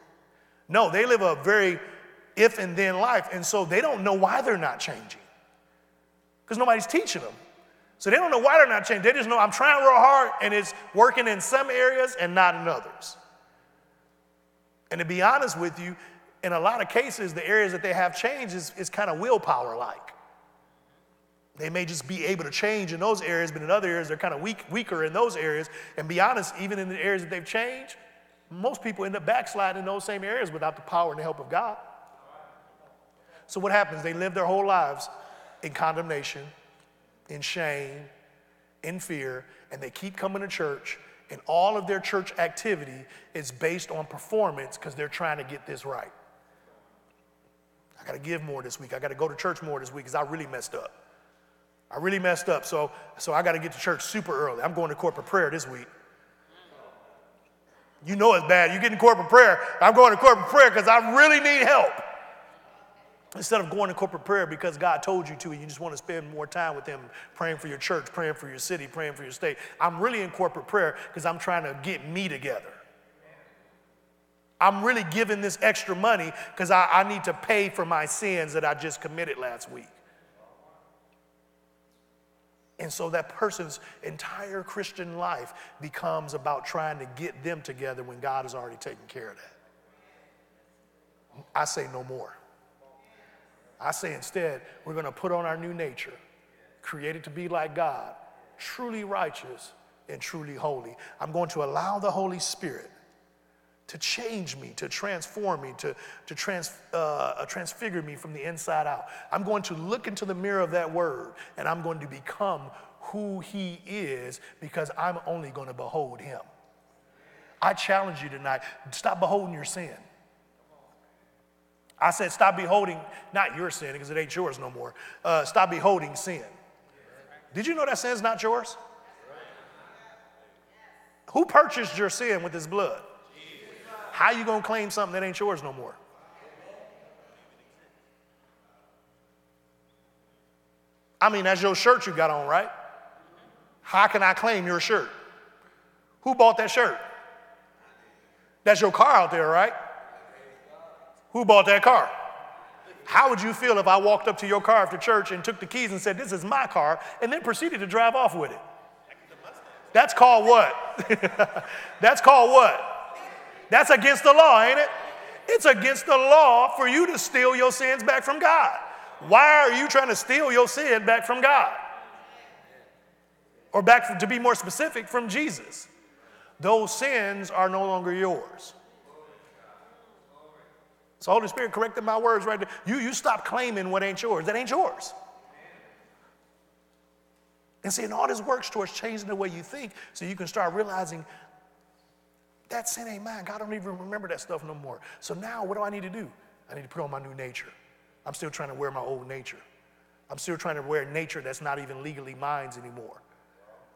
No, they live a very if and then life. And so they don't know why they're not changing because nobody's teaching them. So they don't know why they're not changing. They just know I'm trying real hard and it's working in some areas and not in others. And to be honest with you, in a lot of cases, the areas that they have changed is, is kind of willpower like. They may just be able to change in those areas, but in other areas, they're kind of weak, weaker in those areas. And be honest, even in the areas that they've changed, most people end up backsliding in those same areas without the power and the help of God. So what happens? They live their whole lives in condemnation, in shame, in fear, and they keep coming to church, and all of their church activity is based on performance because they're trying to get this right. I got to give more this week. I got to go to church more this week because I really messed up. I really messed up, so, so I got to get to church super early. I'm going to corporate prayer this week. You know it's bad. You get in corporate prayer. I'm going to corporate prayer because I really need help. Instead of going to corporate prayer because God told you to, and you just want to spend more time with Him praying for your church, praying for your city, praying for your state. I'm really in corporate prayer because I'm trying to get me together. I'm really giving this extra money because I, I need to pay for my sins that I just committed last week. And so that person's entire Christian life becomes about trying to get them together when God has already taken care of that. I say no more. I say instead, we're going to put on our new nature, created to be like God, truly righteous and truly holy. I'm going to allow the Holy Spirit to change me, to transform me, to, to trans, uh, uh, transfigure me from the inside out. I'm going to look into the mirror of that word and I'm going to become who he is because I'm only going to behold him. I challenge you tonight stop beholding your sin. I said, stop beholding, not your sin, because it ain't yours no more. Uh, stop beholding sin. Did you know that sin's not yours? Who purchased your sin with his blood? How you gonna claim something that ain't yours no more? I mean, that's your shirt you got on, right? How can I claim your shirt? Who bought that shirt? That's your car out there, right? Who bought that car? How would you feel if I walked up to your car after church and took the keys and said, This is my car, and then proceeded to drive off with it? That's called what? [LAUGHS] That's called what? That's against the law, ain't it? It's against the law for you to steal your sins back from God. Why are you trying to steal your sin back from God? Or back, to be more specific, from Jesus. Those sins are no longer yours. So Holy Spirit corrected my words right there. You, you stop claiming what ain't yours. That ain't yours. And see, and all this works towards changing the way you think so you can start realizing that sin ain't mine. God don't even remember that stuff no more. So now what do I need to do? I need to put on my new nature. I'm still trying to wear my old nature. I'm still trying to wear nature that's not even legally mine anymore.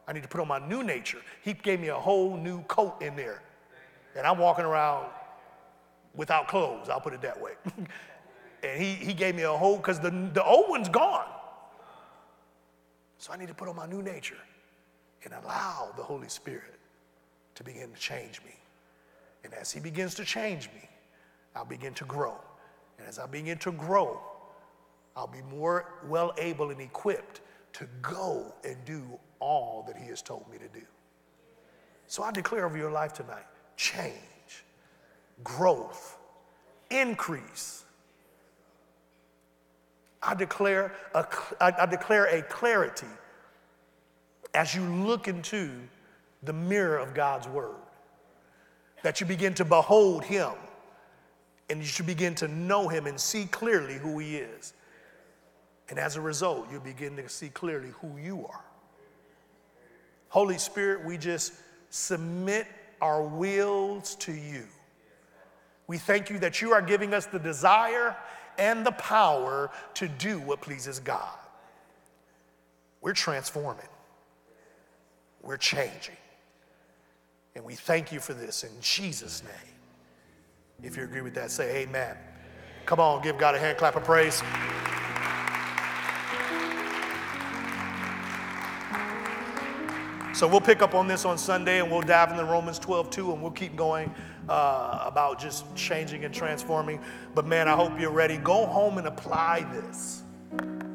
I need to put on my new nature. He gave me a whole new coat in there. And I'm walking around without clothes, I'll put it that way. [LAUGHS] and he, he gave me a whole, because the, the old one's gone. So I need to put on my new nature and allow the Holy Spirit to begin to change me. And as he begins to change me, I'll begin to grow. And as I begin to grow, I'll be more well able and equipped to go and do all that he has told me to do. So I declare over your life tonight change growth, increase. I declare a, I declare a clarity as you look into the mirror of God's word, that you begin to behold Him and you should begin to know Him and see clearly who He is. And as a result, you begin to see clearly who you are. Holy Spirit, we just submit our wills to you. We thank you that you are giving us the desire and the power to do what pleases God. We're transforming, we're changing. And we thank you for this in Jesus' name. If you agree with that, say amen. Come on, give God a hand clap of praise. So we'll pick up on this on Sunday and we'll dive into Romans 12 too, and we'll keep going uh, about just changing and transforming. But man, I hope you're ready. Go home and apply this.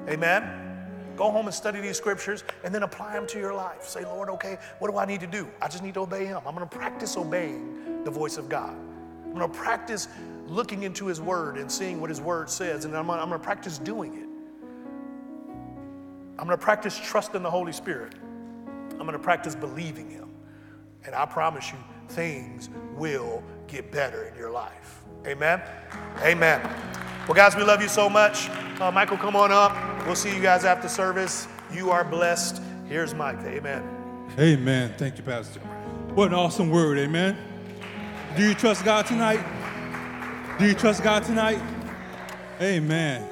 Amen. Go home and study these scriptures and then apply them to your life. Say, Lord, okay, what do I need to do? I just need to obey Him. I'm going to practice obeying the voice of God. I'm going to practice looking into His Word and seeing what His Word says, and I'm going to practice doing it. I'm going to practice trusting the Holy Spirit. I'm going to practice believing Him. And I promise you, things will get better in your life. Amen? Amen. Well, guys, we love you so much. Uh, Michael, come on up. We'll see you guys after service. You are blessed. Here's Mike. Amen. Amen. Thank you, Pastor. What an awesome word. Amen. Do you trust God tonight? Do you trust God tonight? Amen.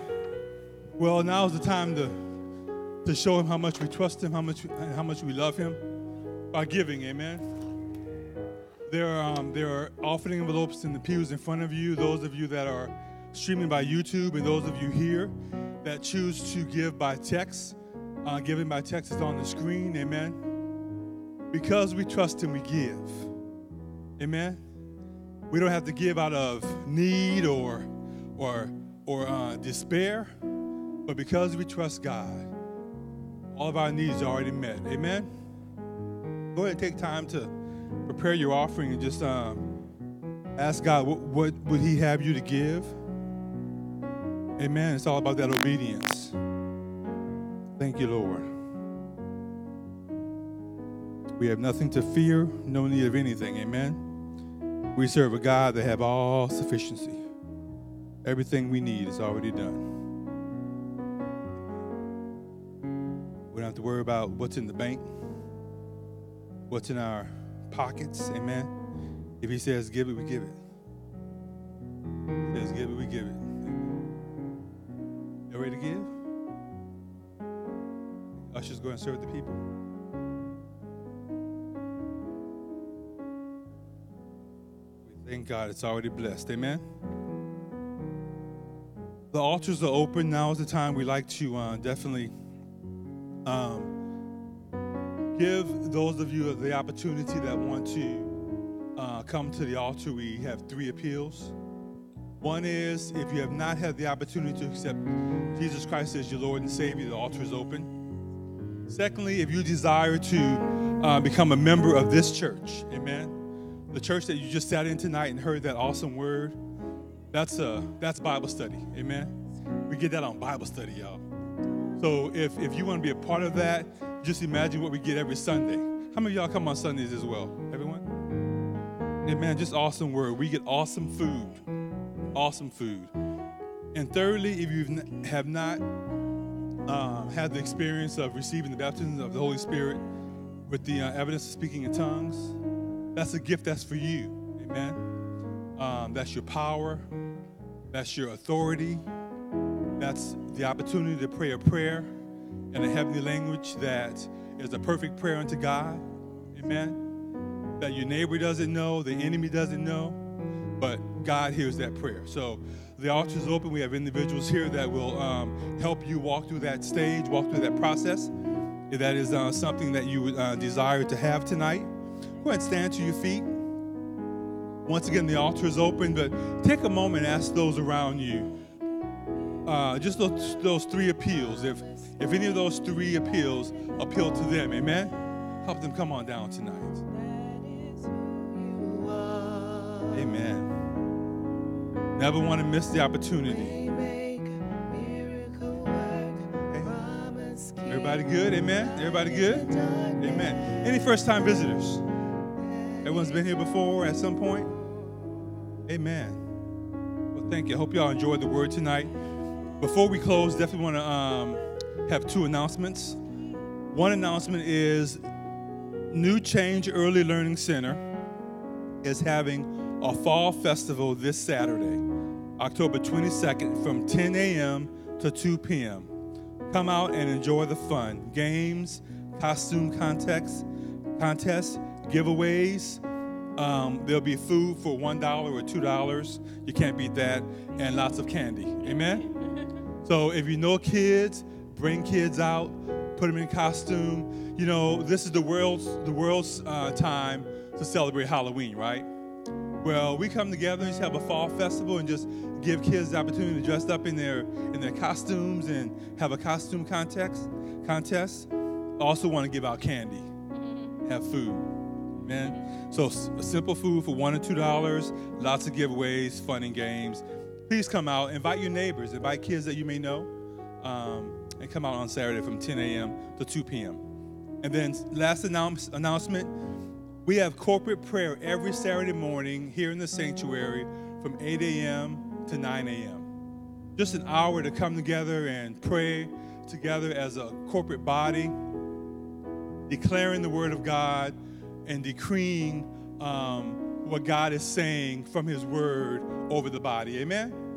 Well, now's the time to to show him how much we trust him, how much, how much we love him by giving. Amen. There are, um, there are offering envelopes in the pews in front of you, those of you that are streaming by YouTube, and those of you here that choose to give by text. Uh, giving by text is on the screen. Amen. Because we trust him, we give. Amen. We don't have to give out of need or, or, or uh, despair, but because we trust God, all of our needs are already met. Amen. Go ahead and take time to prepare your offering and just um, ask God what, what would He have you to give. Amen. It's all about that obedience. Thank you, Lord. We have nothing to fear, no need of anything. Amen. We serve a God that have all sufficiency. Everything we need is already done. We don't have to worry about what's in the bank, what's in our pockets. Amen. If He says give it, we give it. He says give it, we give it. You ready to give? Ushers go and serve the people. We thank God it's already blessed. Amen. The altars are open. Now is the time we like to uh, definitely um, give those of you the opportunity that want to uh, come to the altar. We have three appeals. One is if you have not had the opportunity to accept Jesus Christ as your Lord and Savior, the altar is open. Secondly, if you desire to uh, become a member of this church, amen, the church that you just sat in tonight and heard that awesome word, that's uh, that's Bible study, amen. We get that on Bible study, y'all. So if if you want to be a part of that, just imagine what we get every Sunday. How many of y'all come on Sundays as well? Everyone? Amen. Just awesome word. We get awesome food awesome food. And thirdly, if you have not um, had the experience of receiving the baptism of the Holy Spirit with the uh, evidence of speaking in tongues, that's a gift that's for you. Amen. Um, that's your power, that's your authority, that's the opportunity to pray a prayer in a heavenly language that is a perfect prayer unto God. Amen. That your neighbor doesn't know, the enemy doesn't know but God hears that prayer. So the altar is open. We have individuals here that will um, help you walk through that stage, walk through that process. If that is uh, something that you would uh, desire to have tonight, go ahead and stand to your feet. Once again, the altar is open, but take a moment and ask those around you. Uh, just those, those three appeals. If if any of those three appeals appeal to them, amen. Help them come on down tonight. Amen. Never want to miss the opportunity. Everybody good? Amen. Everybody good? Amen. Any first time visitors? Everyone's been here before at some point? Amen. Well, thank you. I hope y'all enjoyed the word tonight. Before we close, definitely want to um, have two announcements. One announcement is New Change Early Learning Center is having a fall festival this Saturday, October 22nd, from 10 a.m. to 2 p.m. Come out and enjoy the fun. Games, costume contests, contests, giveaways. Um, there'll be food for $1 or $2. You can't beat that. And lots of candy. Amen? [LAUGHS] So if you know kids, bring kids out, put them in costume. You know, this is the world's, the world's uh, time to celebrate Halloween, right? Well, we come together and just have a fall festival and just give kids the opportunity to dress up in their in their costumes and have a costume contest. Contest. Also, want to give out candy, have food, man. So simple food for one or two dollars. Lots of giveaways, fun and games. Please come out. Invite your neighbors. Invite kids that you may know, um, come out on Saturday from 10 a.m. to 2 p.m. And then last announce, announcement. We have corporate prayer every Saturday morning here in the sanctuary from 8 a.m. to 9 a.m. Just an hour to come together and pray together as a corporate body, declaring the word of God and decreeing um, what God is saying from His word over the body. Amen?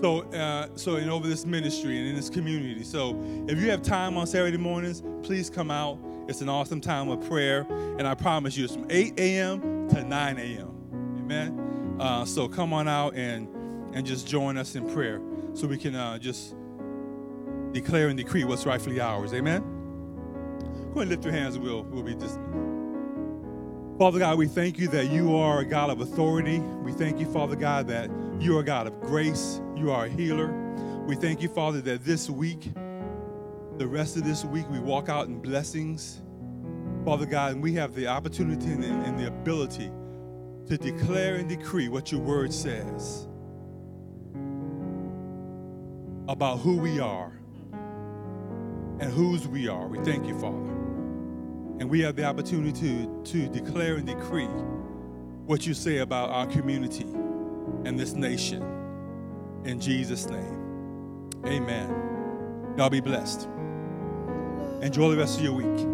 So, uh, so and over this ministry and in this community. So, if you have time on Saturday mornings, please come out. It's an awesome time of prayer, and I promise you, it's from 8 a.m. to 9 a.m. Amen. Uh, so come on out and and just join us in prayer, so we can uh, just declare and decree what's rightfully ours. Amen. Go ahead and lift your hands, and we'll we'll be dismissed. Father God, we thank you that you are a God of authority. We thank you, Father God, that you are a God of grace. You are a healer. We thank you, Father, that this week, the rest of this week we walk out in blessings, Father God, and we have the opportunity and, and the ability to declare and decree what your word says about who we are and whose we are. We thank you, Father. And we have the opportunity to, to declare and decree what you say about our community and this nation. In Jesus' name, amen. Y'all be blessed. Enjoy the rest of your week.